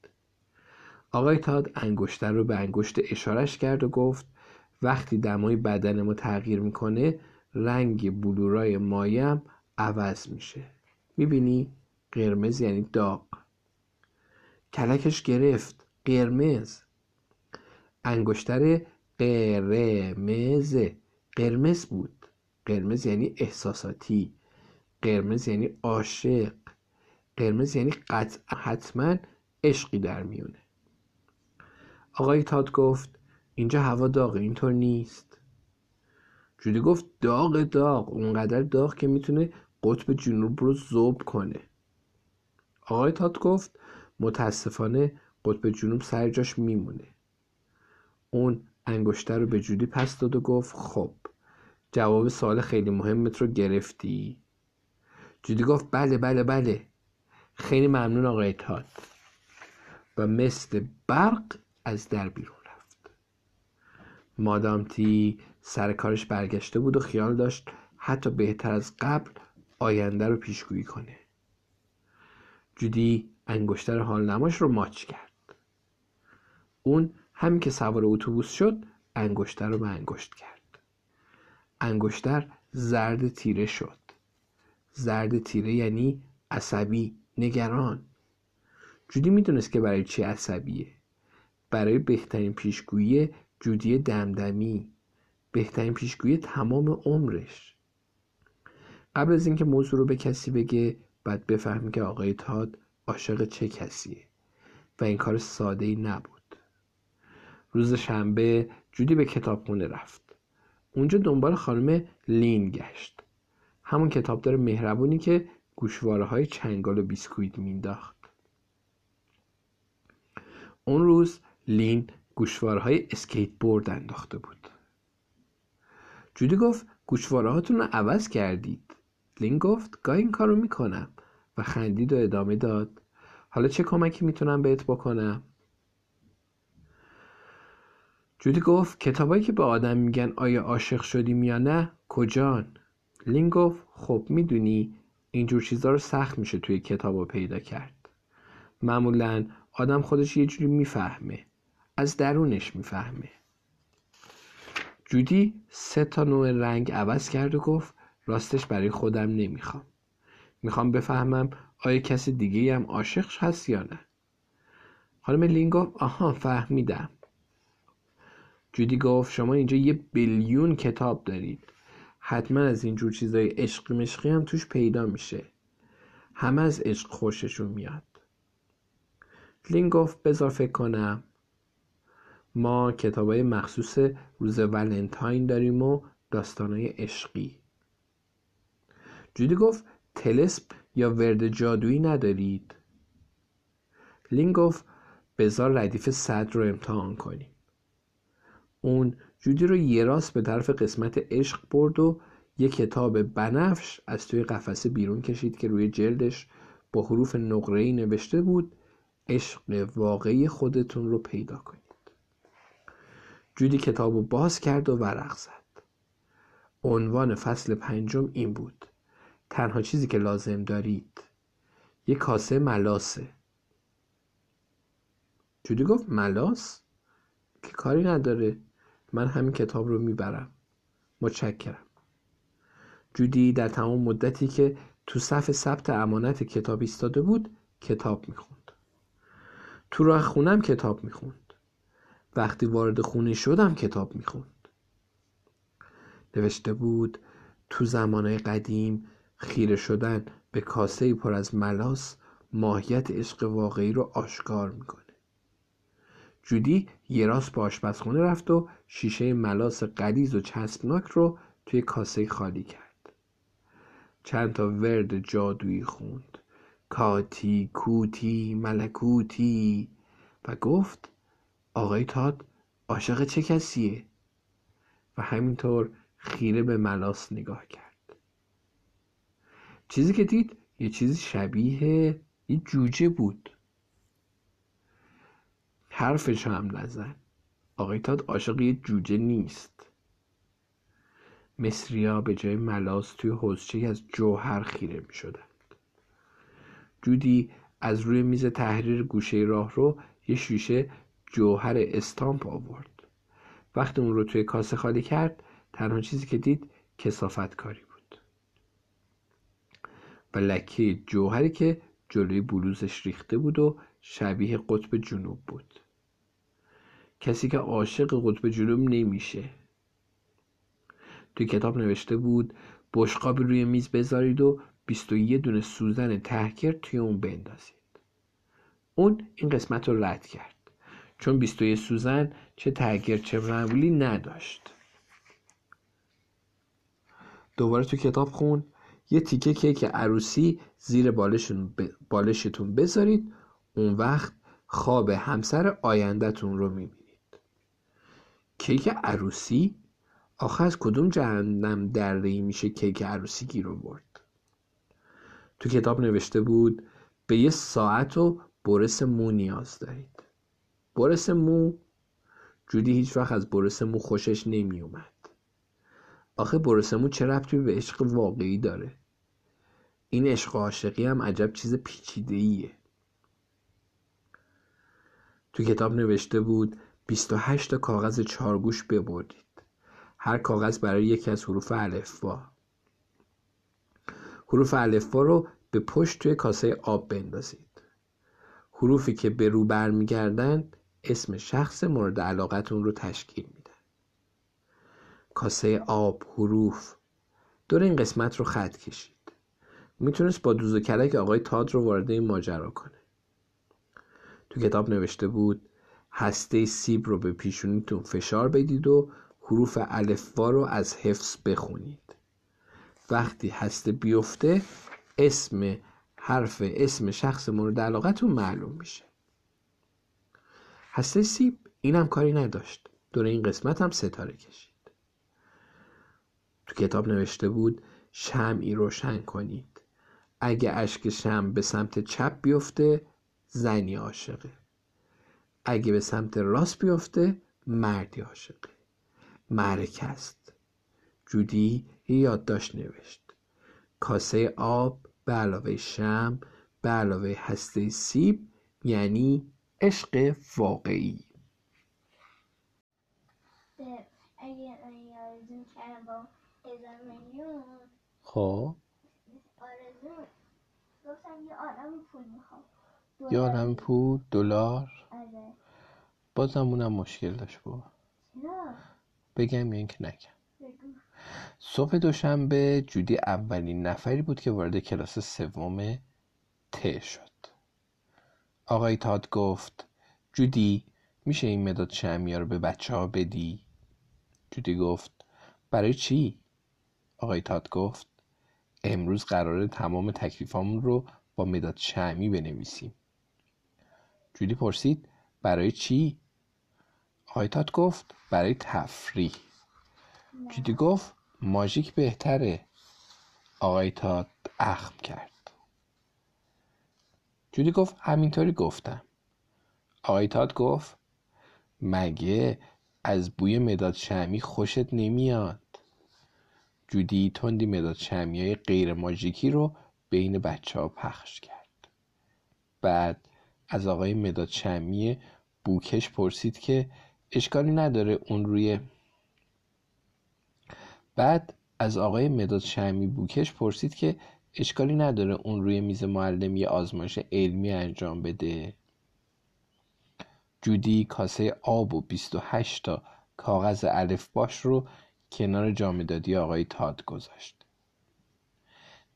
آقای تاد انگشتر رو به انگشت اشارش کرد و گفت وقتی دمای بدن ما تغییر می‌کنه رنگ بلورای مایم عوض میشه. می‌بینی؟ قرمز یعنی داغ. کلکش گرفت. قرمز. انگشتر قرمز. قرمز بود. قرمز یعنی احساساتی. قرمز یعنی عاشق. قرمز یعنی قطع حتما عشقی در میونه. آقای تاد گفت اینجا هوا داغه اینطور نیست. جودی گفت داغ داغ اونقدر داغ که می‌تونه قطب جنوب رو زوب کنه. آقای تاد گفت متاسفانه قطب جنوب سر جاش میمونه. اون انگشتر رو به جودی پس داد و گفت خب جواب سوال خیلی مهمت رو گرفتی. جودی گفت بله بله بله. خیلی ممنون آقای تاد. و مثل برق از در بیرون رفت. مادام تی سر کارش برگشته بود و خیال داشت حتی بهتر از قبل آینده رو پیشگویی کنه. جودی انگشتر حال نماش رو ماچ کرد. اون همین که سوار اتوبوس شد انگشتر رو به انگشت کرد. انگشتر زرد تیره شد. زرد تیره یعنی عصبی نگران. جودی می‌دونست که برای چی عصبیه. برای بهترین پیشگویی جودی دمدمی. بهترین پیشگویی تمام عمرش. قبل از اینکه موضوع رو به کسی بگه باید بفهمی که آقای تاد عاشق چه کسیه و این کار ساده ای نبود. روز شنبه جودی به کتابخونه رفت. اونجا دنبال خانم لین گشت. همون کتابدار مهربونی که گوشواره های چنگال و بیسکویت مینداخت اون روز لین گوشواره های اسکیت بورد انداخته بود. جودی گفت گوشواره هاتون رو عوض کردید. لین گفت گاهی این کارو می‌کنم. و خندید و ادامه داد حالا چه کمکی می‌تونم بهت بکنم؟ جودی گفت کتابایی که به آدم میگن آیا عاشق شدیم یا نه کجان؟ لین گفت خب می‌دونی اینجور چیزا رو سخت میشه توی کتاب رو پیدا کرد. معمولا آدم خودش یه جوری می‌فهمه. از درونش می‌فهمه. جودی سه تا نوع رنگ عوض کرد و گفت راستش برای خودم نمی‌خوام. می‌خوام بفهمم آیا کسی دیگه هم عاشق هست یا نه. خانم لین گفت آها فهمیدم. جودی گفت شما اینجا یه بیلیون کتاب دارید. حتما از اینجور چیزای عشق مشقی هم توش پیدا میشه. همه از عشق خوششون میاد. لین گفت بذار فکر کنم. ما کتابای مخصوص روز ولنتاین داریم و داستانای عشقی. جودی گفت تلسپ یا ورد جادویی ندارید؟ لین گفت بذار ردیف صد رو امتحان کنیم. اون جودی رو یه راست به طرف قسمت عشق برد و یه کتاب بنفش از توی قفسه بیرون کشید که روی جلدش با حروف نقره‌ای نوشته بود عشق واقعی خودتون رو پیدا کنید. جودی کتاب رو باز کرد و ورق زد. عنوان فصل پنجم این بود. تنها چیزی که لازم دارید یه کاسه ملاسه. جودی گفت ملاس؟ که کاری نداره. من همین کتاب رو می‌برم. متشکرم. جودی در تمام مدتی که تو صف ثبت امانت کتاب ایستاده بود کتاب می‌خوند. تو راه خونم کتاب می‌خوند. وقتی وارد خونه شدم کتاب می‌خوند. نوشته بود تو زمانه قدیم خیره شدن به کاسه پر از ملاس ماهیت عشق واقعی رو آشکار می‌کنه. جودی یه راست به آشپزخونه رفت و شیشه ملاس قلیز و چسبناک رو توی کاسه خالی کرد. چند تا ورد جادویی خوند. کاتی کوتی ملکوتی و گفت آقای تاد عاشق چه کسیه؟ و همینطور خیره به ملاس نگاه کرد. چیزی که دید یه چیزی شبیه یه جوجه بود. حرفش هم نزن. آقای تاد عاشق یه جوجه نیست. مصریا به جای ملاس توی حوزچه از جوهر خیره می شدند جودی از روی میز تحریر گوشه راه رو یه شیشه جوهر استامپ آورد. وقتی اون رو توی کاسه خالی کرد تنها چیزی که دید کسافت کاری بود. و لکه جوهری که جلوی بلوزش ریخته بود و شبیه قطب جنوب بود. کسی که عاشق قطب جنوب نمیشه. تو کتاب نوشته بود بشقاب روی میز بذارید و 21 دونه سوزن تهکر توی اون بندازید. اون این قسمت رو رد کرد. چون 21 سوزن چه تهکر چه معمولی نداشت. دوباره تو کتاب خون یه تیکه کیک عروسی زیر بالشتون بذارید اون وقت خواب همسر آیندهتون رو می‌بینید. کیک عروسی؟ آخه از کدوم جهنم دره میشه کیک عروسی گیر برد تو کتاب نوشته بود به یه ساعت و برس مو نیاز دارید. برس مو. جودی هیچ وقت از برس مو خوشش نمی اومد آخه برس مو چه ربطی به عشق واقعی داره؟ این عشق و عاشقی هم عجب چیز پیچیده ایه تو کتاب نوشته بود 28 تا کاغذ چارگوش ببردید. هر کاغذ برای یکی از حروف الفبا. حروف الفبا رو به پشت توی کاسه آب بندازید. حروفی که به رو برمیگردند اسم شخص مورد علاقتون رو تشکیل میدن کاسه آب حروف دور این قسمت رو خط کشید. می‌تونست با دوز و کلک آقای تاد رو وارد این ماجرا کنه. تو کتاب نوشته بود هسته سیب رو به پیشونیتون فشار بدید و حروف الفبا رو از حفظ بخونید. وقتی هسته بیفته اسم حرف اسم شخص مورد علاقتون معلوم میشه. هسته سیب. اینم کاری نداشت. دور این قسمت هم ستاره کشید. تو کتاب نوشته بود شمعی روشن کنید. اگه اشک شم به سمت چپ بیفته زنی عاشقه. اگه به سمت راست بیفته مردی عاشقه. معرکه است. جودی یه یادداشت نوشت. کاسه آب به علاوه شم به علاوه هسته سیب یعنی عشق واقعی. خب. یه عالم پول دلار. بازم اونم مشکل داشت با بگم یا اینکه نگم. صبح دوشنبه جودی اولین نفری بود که وارد کلاس سوم ت شد. آقای تاد گفت جودی میشه این مداد شمیا رو به بچه ها بدی؟ جودی گفت برای چی؟ آقای تاد گفت امروز قراره تمام تکلیفامون رو با مداد شمی بنویسیم جودی پرسید برای چی؟ آقای تاد گفت برای تفریح جودی گفت ماژیک بهتره آقای تاد اخم کرد جودی گفت همینطوری گفتم. آقای تاد گفت مگه از بوی مداد شمی خوشت نمیاد؟ جودی تندی مداد شمی های غیر ماژیکی رو بین بچه ها پخش کرد. بعد از آقای مداد شمی بوکش پرسید که اشکالی نداره اون روی. بعد از آقای مداد شمی بوکش پرسید که اشکالی نداره اون روی میز معلم یه آزمایش علمی انجام بده. جودی کاسه آب و 28 تا کاغذ الف باش رو کنار جامدادی آقای تاد گذاشت.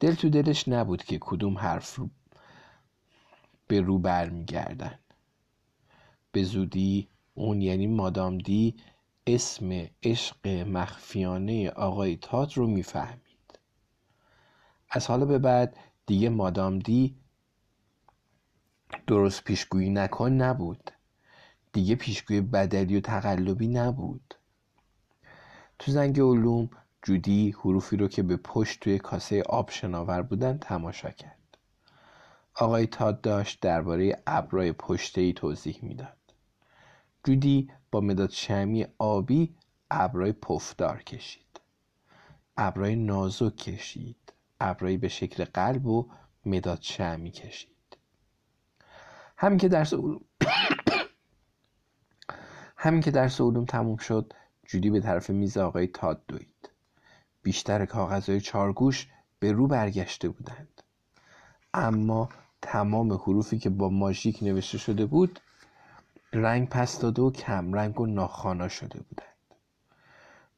دل تو دلش نبود که کدوم حرف رو به رو برمیگردن. به زودی اون یعنی مادام دی اسم عشق مخفیانه آقای تاد رو می‌فهمید. از حالا به بعد دیگه مادام دی درست پیشگویی نکن نبود. دیگه پیشگوی بدلی و تقلبی نبود. تو زنگ علوم جودی حروفی رو که به پشت توی کاسه آب شناور بودن تماشا کرد. آقای تاد داشت درباره ابرای پشته توضیح می‌داد. جودی با مداد شمی آبی ابرای پفدار کشید. ابرای نازک کشید. ابرای به شکل قلب و مداد شمی کشید همین که درس علوم همین که درس علوم تموم شد جودی به طرف میز آقای تاد دوید. بیشتر کاغذهای چارگوش به رو برگشته بودند. اما تمام حروفی که با ماژیک نوشته شده بود رنگ پس داده و کم رنگ و ناخوانا شده بودند.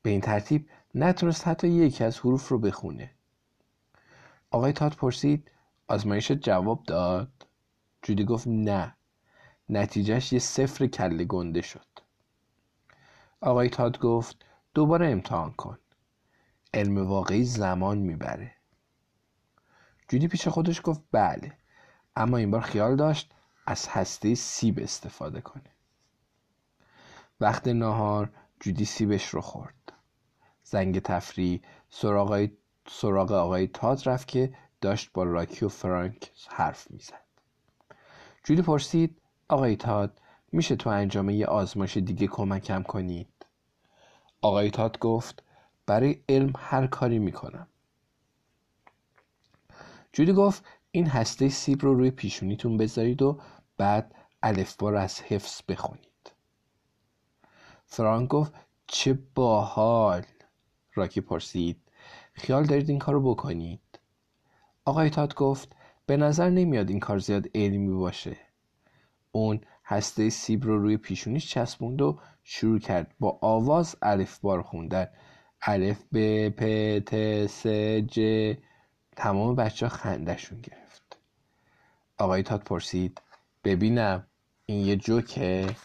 به این ترتیب نتونست حتی یکی از حروف رو بخونه. آقای تات پرسید آزمایش جواب داد. جودی گفت نه. نتیجهش یه صفر کله گنده شد. آقای تاد گفت دوباره امتحان کن. علم واقعی زمان می‌بره. جودی پیش خودش گفت بله. اما این بار خیال داشت از هسته سیب استفاده کنه. وقت ناهار جودی سیبش رو خورد. زنگ تفریح سراغ سراغ آقای تاد رفت که داشت با راکی و فرانک حرف می‌زد. جودی پرسید آقای تاد میشه تو انجام یه آزمایش دیگه کمکم کنید؟ آقای تاد گفت برای علم هر کاری می‌کنم. جودی گفت این هسته سیب رو روی پیشونیتون بذارید و بعد الفبا رو از حفظ بخونید. فرانک گفت چه باحال. راکی پرسید خیال دارید این کار رو بکنید؟ آقای تاد گفت به نظر نمیاد این کار زیاد علمی باشه. اون هسته سیب رو روی پیشونیش چسبوند و شروع کرد با آواز الف بار خوندن. الف ب پ ت س ج تمام بچه ها خندشون گرفت. آقای تاد پرسید ببینم این یه جوکه؟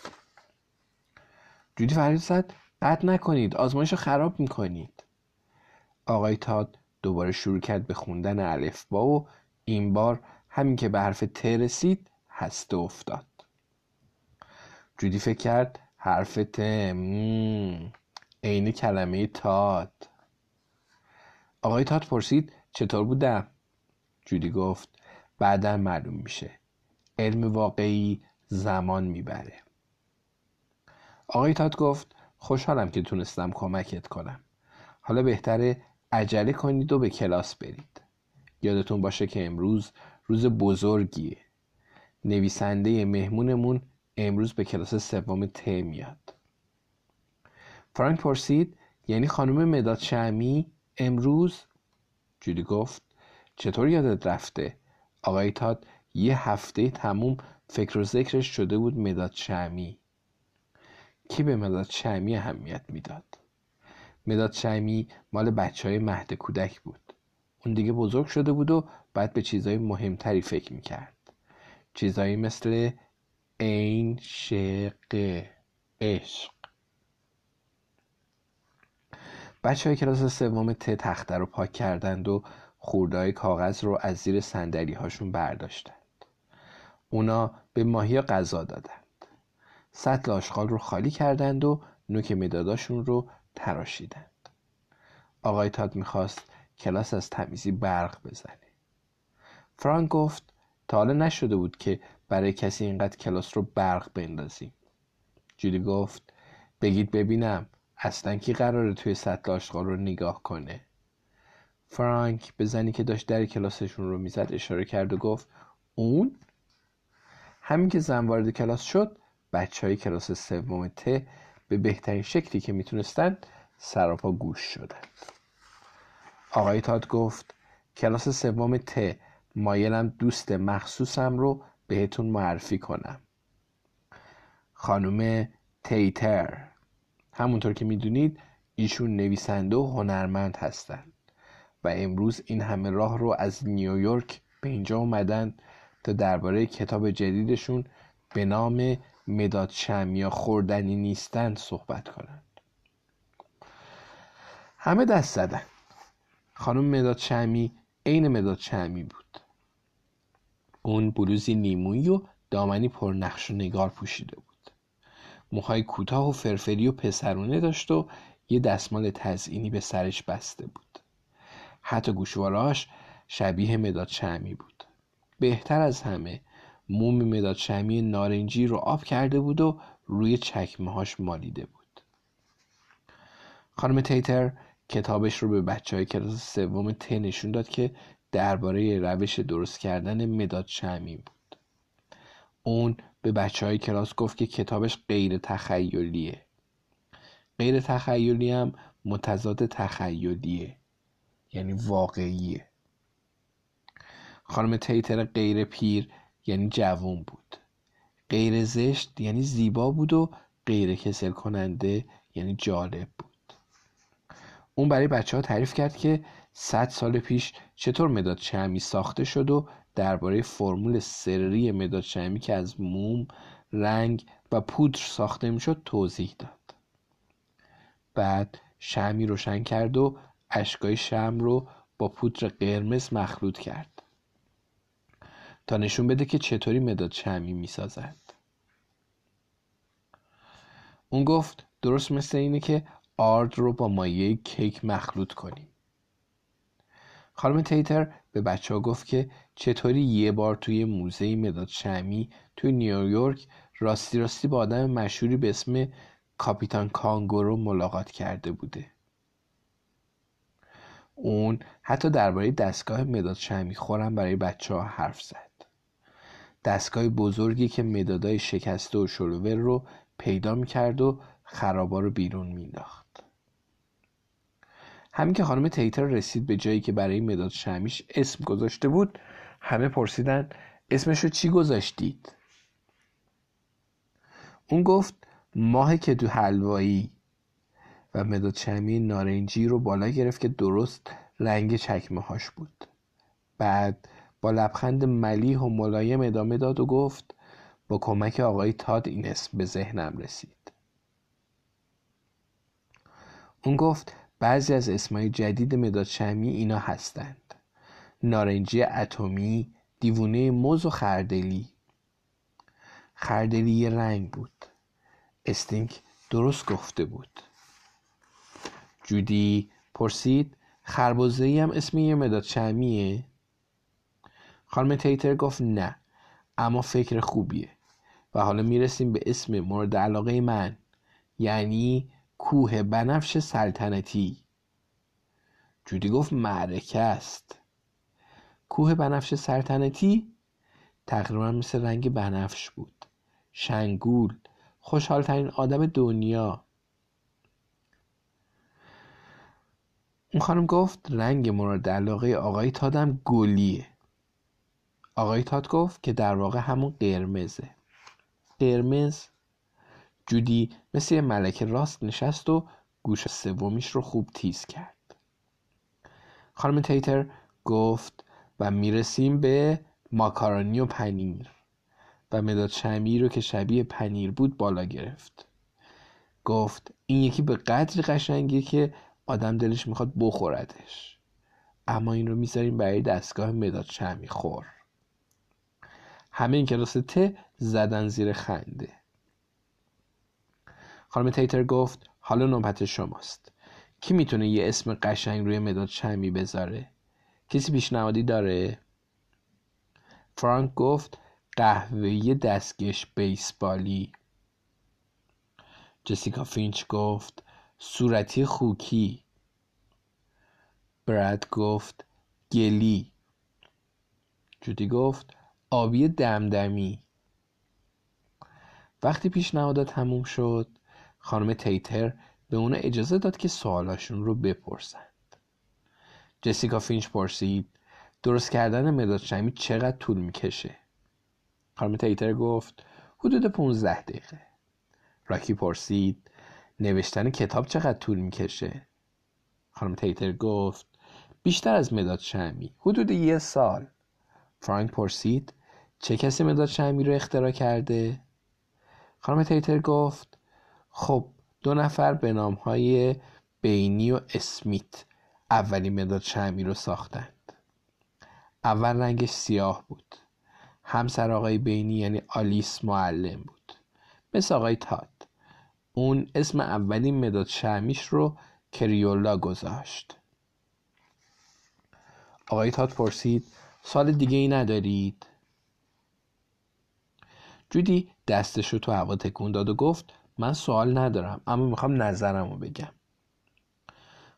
جودی فریاد زد قطع نکنید آزمایش رو خراب می‌کنید. آقای تاد دوباره شروع کرد به خوندن الف با و این بار همین که به حرف ت رسید هسته افتاد. جودی فکر کرد حرف ت عین کلمه تاد. آقای تاد پرسید چطور بودم؟ جودی گفت بعدا معلوم میشه. علم واقعی زمان می‌بره. آقای تاد گفت خوشحالم که تونستم کمکت کنم. حالا بهتره عجله کنید و به کلاس برید. یادتون باشه که امروز روز بزرگیه. نویسنده مهمونمون امروز به کلاس سوم ت میاد. فرانک پرسید یعنی خانم مداد شمی امروز؟ جودی گفت چطور یادت رفته؟ آقای تاد یه هفته تموم فکر و ذکرش شده بود مداد شمی. کی به مداد شمی اهمیت می‌داد؟ مداد شمی مال بچه های مهد کودک بود. اون دیگه بزرگ شده بود و بعد به چیزهای مهمتری فکر می‌کرد. چیزهایی مثل عین شق عشق. بچه های کلاس سوم ت تخته رو پاک کردند و خوردهای کاغذ رو از زیر سندلی هاشون برداشتند. اونا به ماهی غذا دادند. سطل آشغال رو خالی کردند و نوک مداداشون رو تراشیدند. آقای تاد می‌خواست کلاس از تمیزی برق بزنه. فرانک گفت تا حالا نشده بود که برای کسی اینقدر کلاس رو برق بندازیم. جودی گفت بگید ببینم اصلا کی قراره توی سطل آشغال رو نگاه کنه. فرانک به زنی که داشت در کلاسشون رو می‌زد اشاره کرد و گفت اون؟ همین که زن وارد کلاس شد بچه های کلاس سوم ت به بهترین شکلی که می‌تونستند سراپا گوش شدند آقای تاد گفت کلاس سوم ت مایلم دوست مخصوصم رو بهتون معرفی کنم. خانم تیتر. همونطور که می‌دونید ایشون نویسنده و هنرمند هستند و امروز این همه راه رو از نیویورک به اینجا اومدن تا درباره کتاب جدیدشون به نام مداد شمیا خوردنی نیستند صحبت کنند. همه دست زدن. خانم مداد شمی عین مداد شمی بود. اون بلوزی نیمویی و دامنی پر نقش و نگار پوشیده بود. موهای کوتاه و فرفری و پسرونه داشت و یه دستمال تزئینی به سرش بسته بود. حتی گوشواراش شبیه مداد شمی بود. بهتر از همه موم مداد شمی نارنجی رو آب کرده بود و روی چکمه هاش مالیده بود. خانم تیتر کتابش رو به بچه های کلاس سوم ت نشون داد که درباره روش درست کردن مداد شمی بود. اون به بچه های کلاس گفت که کتابش غیر تخیلیه. غیر تخیلی هم متضاد تخیلیه. یعنی واقعیه. خانم تیتر غیر پیر یعنی جوون بود. غیر زشت یعنی زیبا بود و غیر کسل کننده یعنی جالب بود. اون برای بچه ها تعریف کرد که صد سال پیش چطور مداد شمی ساخته شد و درباره فرمول سری مداد شمی که از موم، رنگ و پودر ساخته می‌شد توضیح داد. بعد شمی روشن کرد و اشکای شم رو با پودر قرمز مخلوط کرد. تا نشون بده که چطوری مداد شمی می‌سازد. اون گفت درست مثل اینه که آرد رو با مایه کیک مخلوط کنیم. خانم تیتر به بچه ها گفت که چطوری یه بار توی موزه مداد شمی توی نیویورک راستی راستی با آدم مشهوری به اسم کاپیتان کانگورو ملاقات کرده بوده. اون حتی درباره دستگاه مداد شمی خورم برای بچه ها حرف زد. دستگاه بزرگی که مدادای شکسته و شلوور رو پیدا می‌کرد و خرابا رو بیرون مینداخت همین که خانم تیتر رسید به جایی که برای مداد شمیش اسم گذاشته بود همه پرسیدن اسمش رو چی گذاشتید؟ اون گفت ماه که تو حلوایی. و مداد شمی نارنجی رو بالا گرفت که درست رنگ چکمه هاش بود. بعد لبخند ملیح و ملایم ادامه داد و گفت با کمک آقای تاد این اسم به ذهنم رسید. اون گفت بعضی از اسمای جدید مداد شمی اینا هستند. نارنجی اتمی دیوونه موز و خردلی. خردلی یه رنگ بود. استینک درست گفته بود. جودی پرسید خربزه هم اسم یه مداد شمیه؟ خانم تیتر گفت نه اما فکر خوبیه و حالا می‌رسیم به اسم مورد علاقه من یعنی کوه بنفش سلطنتی. جودی گفت معرکه است. کوه بنفش سلطنتی تقریبا مثل رنگ بنفش بود. شنگول خوشحالترین آدم دنیا. اون خانم گفت رنگ مورد علاقه آقای تادم گلیه. آقای تاد گفت که در واقع همون قرمزه. قرمز جودی مثل یه ملکه راست نشست و گوش سومیش رو خوب تیز کرد. خانم تیتر گفت و می‌رسیم به ماکارونی و پنیر. و مداد شمی رو که شبیه پنیر بود بالا گرفت. گفت این یکی به قدری قشنگیه که آدم دلش می‌خواد بخوردش. اما این رو می‌ذاریم برای دستگاه مداد شمی خور. همه این کلاس ته زدن زیر خنده. خانم تیتر گفت حالا نوبت شماست. کی می‌تونه یه اسم قشنگ روی مداد شمی بذاره؟ کسی پیشنهادی داره؟ فرانک گفت قهوه‌ای دستگش بیسبالی. جسیکا فینچ گفت صورتی خوکی. براد گفت گلی. جودی گفت آبی دمدمی. وقتی پیشنهادات تموم شد خانم تیتر به اونا اجازه داد که سوالاشون رو بپرسند. جسیکا فینچ پرسید درست کردن مداد شمی چقدر طول می‌کشه؟ خانم تیتر گفت حدود 15 دقیقه. راکی پرسید نوشتن کتاب چقدر طول می‌کشه؟ خانم تیتر گفت بیشتر از مداد شمی حدود یه سال. فرانک پرسید چه کسی مداد شمی رو اختراع کرده؟ خانم تیتر گفت خب دو نفر به نام های بینی و اسمیت اولین مداد شمی رو ساختند. اول رنگش سیاه بود. همسر آقای بینی یعنی آلیس معلم بود. مثل آقای تاد. اون اسم اولین مداد شمیش رو کریولا گذاشت. آقای تاد پرسید سال دیگه ای ندارید؟ جودی دستش رو تو هوا تکون داد و گفت من سوال ندارم اما می‌خوام نظرم رو بگم.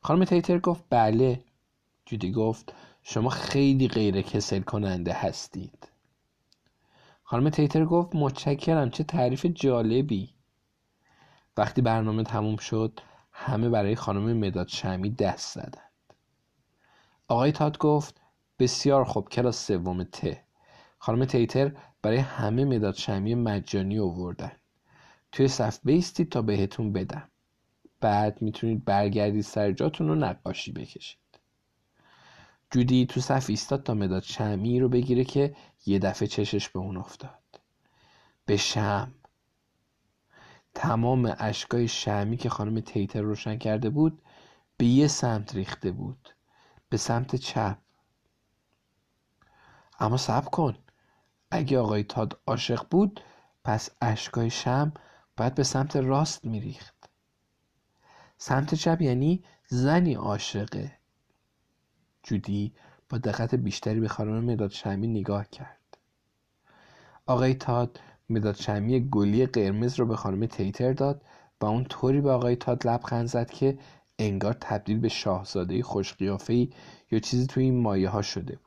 خانم تیتر گفت بله. جودی گفت شما خیلی غیر کسل کننده هستید. خانم تیتر گفت متشکرم چه تعریف جالبی. وقتی برنامه تموم شد همه برای خانم مداد شمی دست زدند. آقای تاد گفت بسیار خوب کلاس سوم ت خانم تیتر برای همه مداد شمی مجانی آوردن. توی صف بیستید تا بهتون بدم. بعد می‌تونید برگردید سر جاتون رو نقاشی بکشید. جودی تو صف ایستاد تا مداد شمی رو بگیره که یه دفعه چشش به اون افتاد. به شم. تمام اشکای شمی که خانم تیتر روشن کرده بود به یه سمت ریخته بود. به سمت چپ. اما صبر کن. اگه آقای تاد عاشق بود پس اشکای شم باید به سمت راست میریخت. سمت چپ یعنی زنی عاشقه. جودی با دقت بیشتری به خانم مداد شمی نگاه کرد. آقای تاد مداد شمی گلی قرمز رو به خانم تیتر داد و اون طوری به آقای تاد لبخند زد که انگار تبدیل به شاهزاده خوش یا چیزی توی این مایه ها شده بود.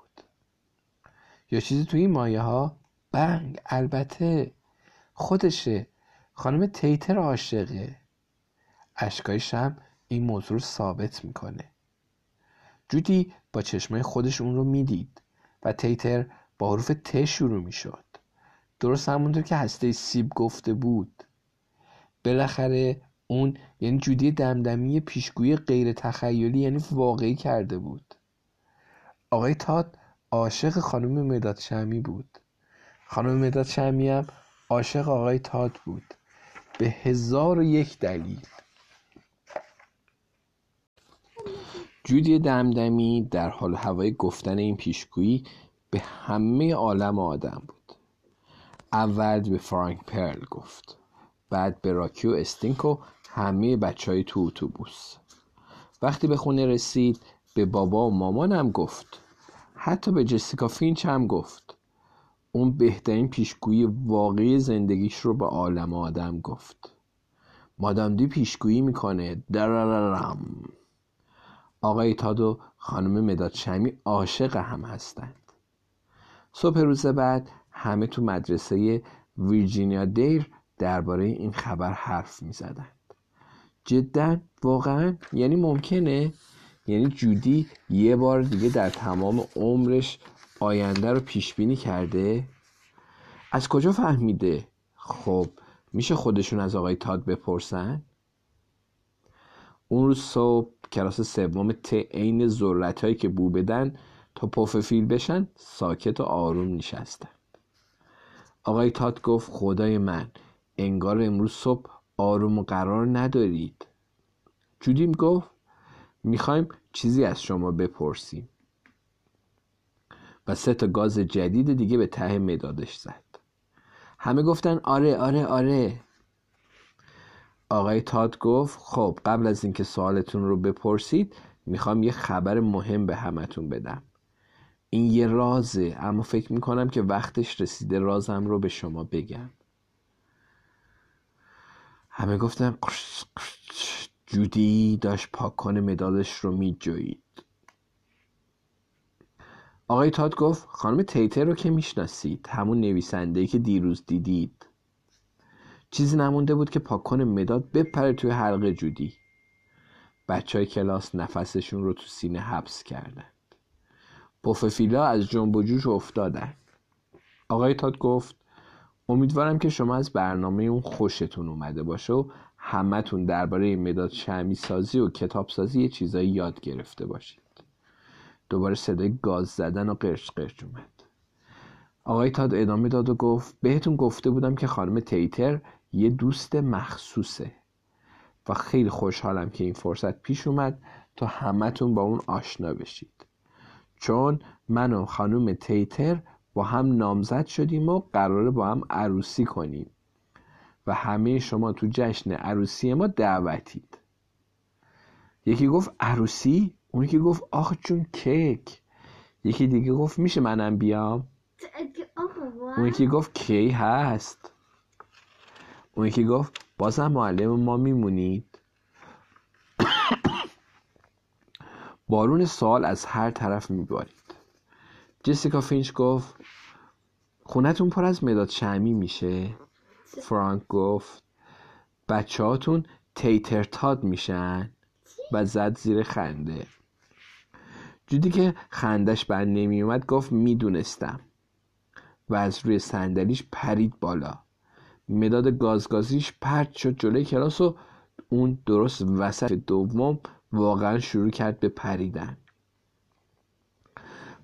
یا چیزی توی این مایه ها بنگ البته خودشه. خانم تیتر عاشقه. اشکای شم این موضوع رو ثابت می‌کنه. جودی با چشمای خودش اون رو می‌دید و تیتر با حروف ت شروع می‌شد. درست همونطور که هسته سیب گفته بود. بالاخره اون یعنی جودی دمدمی پیشگویی غیر تخیلی یعنی واقعی کرده بود. آقای تاد عاشق خانم مداد شمی بود. خانم مداد شمی هم عاشق آقای تاد بود. به هزار و یک دلیل. جودی دمدمی در حال هوای گفتن این پیشگویی به همه عالم آدم بود. اول به فرانک پرل گفت. بعد به راکی و استینک و همه بچه های تو اتوبوس. وقتی به خونه رسید به بابا و مامانم گفت. حتی به جسیکا فینچ هم گفت. اون بهترین پیشگویی واقعی زندگیش رو به عالم آدم گفت. مادام دی پیشگویی می‌کنه. درررم آقای تاد و خانم مداد شمی عاشق هم هستند. صبح روز بعد همه تو مدرسه ویرجینیا دیر درباره این خبر حرف می زدند جدا واقعا یعنی ممکنه؟ یعنی جودی یه بار دیگه در تمام عمرش آینده رو پیش بینی کرده؟ از کجا فهمیده؟ خب میشه خودشون از آقای تاد بپرسن؟ اون روز صبح کلاس سوم ت عین ذرت هایی که بو بدن تا پف فیل بشن ساکت و آروم نشستن. آقای تاد گفت خدای من انگار امروز صبح آروم و قرار ندارید. جودیم گفت می‌خوایم چیزی از شما بپرسیم. و سه تا گاز جدید دیگه به ته مدادش زد. همه گفتن آره آره آره. آقای تاد گفت خب قبل از اینکه سوالتون رو بپرسید می‌خوام یه خبر مهم به همتون بدم. این یه رازه اما فکر می‌کنم که وقتش رسیده رازم رو به شما بگم. همه گفتن جودی داشت پاکن مدادش رو میجوید. آقای تاد گفت خانم تیتر رو که می‌شناسید همون نویسنده که دیروز دیدید. چیزی نمونده بود که پاکن مداد بپره توی حلقه جودی. بچه های کلاس نفسشون رو تو سینه حبس کردند. پوففیلا از جنب و جوش افتادن. آقای تاد گفت امیدوارم که شما از برنامه اون خوشتون اومده باشه و همتون درباره مداد شمی سازی و کتاب سازی یه چیزایی یاد گرفته باشید. دوباره صدای گاز زدن و قرش قرش اومد. آقای تاد ادامه داد و گفت بهتون گفته بودم که خانم تیتر یه دوست مخصوصه و خیلی خوشحالم که این فرصت پیش اومد تا همتون با اون آشنا بشید. چون من و خانم تیتر با هم نامزد شدیم و قراره با هم عروسی کنیم. و همه شما تو جشن عروسی ما دعوتید. یکی گفت عروسی اون که گفت آخ چون کیک. یکی دیگه گفت میشه منم بیام؟ اون یکی گفت کی هست؟ اون یکی گفت بازم معلم ما میمونید. بارون سال از هر طرف میبارید. جسیکا فینچ گفت خونتون پر از مداد شمی میشه؟ فرانک گفت بچه هاتون تیتر تاد میشن؟ و زد زیر خنده. جودی که خندش بر نمی اومد گفت می‌دونستم. و از روی صندلیش پرید بالا. مداد گازگازیش پرت شد جلوی کلاس و اون درست وسط دوم واقعا شروع کرد به پریدن.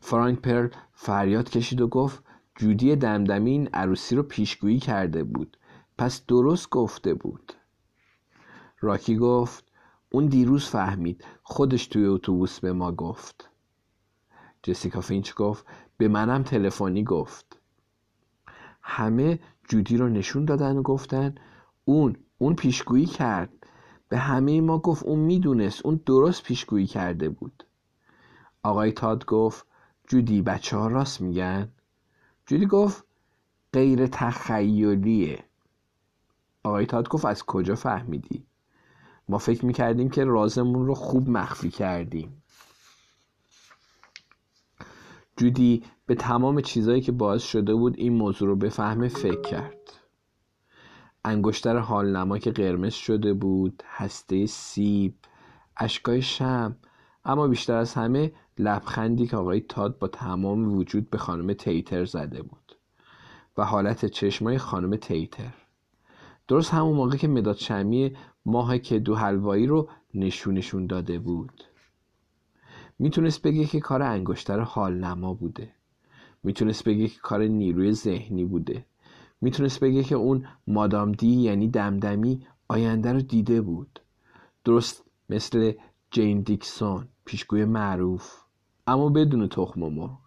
فرانک پرل فریاد کشید و گفت جودی دمدمی این عروسی رو پیشگویی کرده بود. پس درست گفته بود. راکی گفت اون دیروز فهمید. خودش توی اتوبوس به ما گفت. جسیکا فینچ گفت به منم تلفنی گفت. همه جودی رو نشون دادن و گفتن اون اون پیشگویی کرد. به همه ما گفت اون می‌دونست. اون درست پیشگویی کرده بود. آقای تاد گفت جودی بچه ها راست میگن؟ جودی گفت؟ غیر تخیلیه. آقای تاد گفت از کجا فهمیدی؟ ما فکر می‌کردیم که رازمون رو خوب مخفی کردیم. جودی به تمام چیزایی که باعث شده بود این موضوع رو بفهمه فکر کرد. انگشتر حالنما که قرمز شده بود هسته سیب اشکای شم. اما بیشتر از همه لبخندی که آقای تاد با تمام وجود به خانم تیتر زده بود و حالت چشمای خانم تیتر. درست همون موقع که مداد شمی ماه دو حلوایی رو نشونشون داده بود. می‌تونست بگه که کار انگشتر حال نما بوده. می‌تونست بگه که کار نیروی ذهنی بوده. می‌تونست بگه که اون مادام دی یعنی دمدمی آینده رو دیده بود. درست مثل جین دیکسون پیشگوی معروف. اما بدون تخم و مرغ.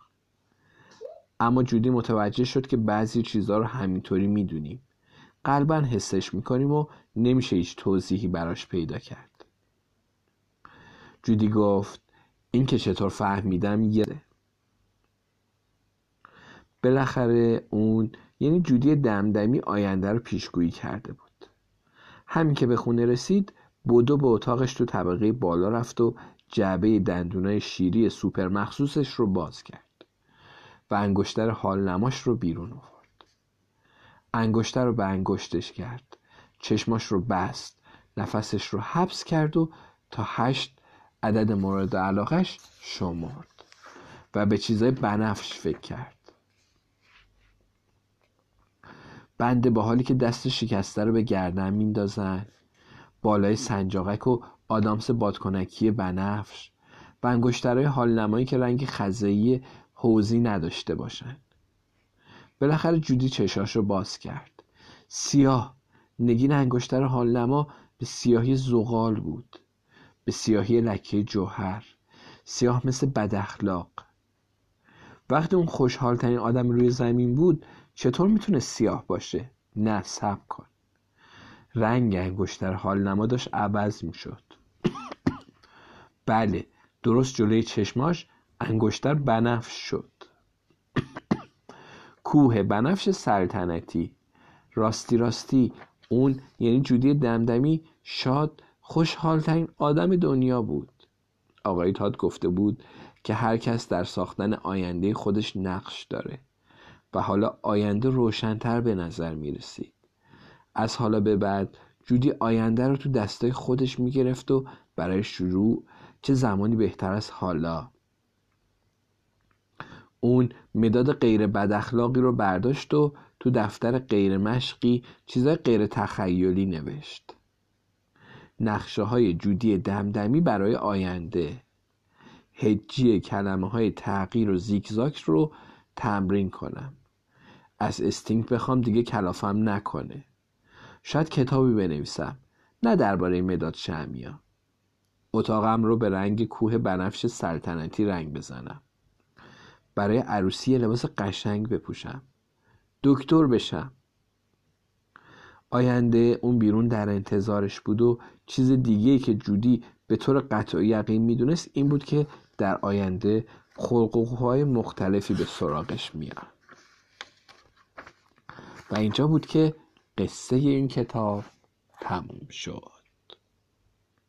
اما جودی متوجه شد که بعضی چیزها رو همینطوری می‌دونیم. قلبا حسش می‌کنیم و نمیشه هیچ توضیحی براش پیدا کرد. جودی گفت این که چطور فهمیدم یه بالاخره اون یعنی جودی دمدمی آینده رو پیشگویی کرده بود. همین که به خونه رسید بودو به اتاقش تو طبقه بالا رفت و جعبه دندونای شیری سوپر مخصوصش رو باز کرد و انگشتر حال نماش رو بیرون آورد. انگشتر رو به انگشتش کرد. چشماش رو بست. نفسش رو حبس کرد و تا هشت عدد مورد علاقش شمرد و به چیزای بنفش فکر کرد. بنده با حالی که دست شکسته رو به گردن میندازن بالای سنجاقک و آدامس بادکنکی بنفش و انگشترهای حال نمایی که رنگ خزهی حوزی نداشته باشن بالاخره جودی چشاش رو باز کرد. سیاه. نگین انگشتر حال نما به سیاهی زغال بود. به سیاهی لکه جوهر. سیاه مثل بداخلاق. وقتی اون خوشحال ترین آدم روی زمین بود چطور می‌تونه سیاه باشه؟ نه سب کن. رنگ انگشتر حال نما داشت عوض می‌شد. بله درست جلوی چشماش انگشتر بنفش شد. کوه بنفش سلطنتی. راستی راستی اون یعنی جودی دمدمی شاد خوشحالترین آدم دنیا بود. آقای تاد گفته بود که هر کس در ساختن آینده خودش نقش داره و حالا آینده روشنتر به نظر می رسید از حالا به بعد جودی آینده رو تو دستای خودش می گرفت و برای شروع چه زمانی بهتر از حالا. اون مداد غیر بد اخلاقی رو برداشت و تو دفتر غیر مشقی چیزای غیر تخیلی نوشت. نقشه های جودی دمدمی برای آینده. هجی کلمه های تغییر و زیگزاک رو تمرین کنم. از استینگ بخوام دیگه کلافم نکنه. شاید کتابی بنویسم نه درباره مداد شمیا اتاقم رو به رنگ کوه بنفش سلطنتی رنگ بزنم. برای عروسی لباس قشنگ بپوشم. دکتر بشم. آینده اون بیرون در انتظارش بود و چیز دیگه که جودی به طور قطعی یقین می‌دونست این بود که در آینده خلقوهای مختلفی به سراغش میاد و اینجا بود که قصه این کتاب تموم شد.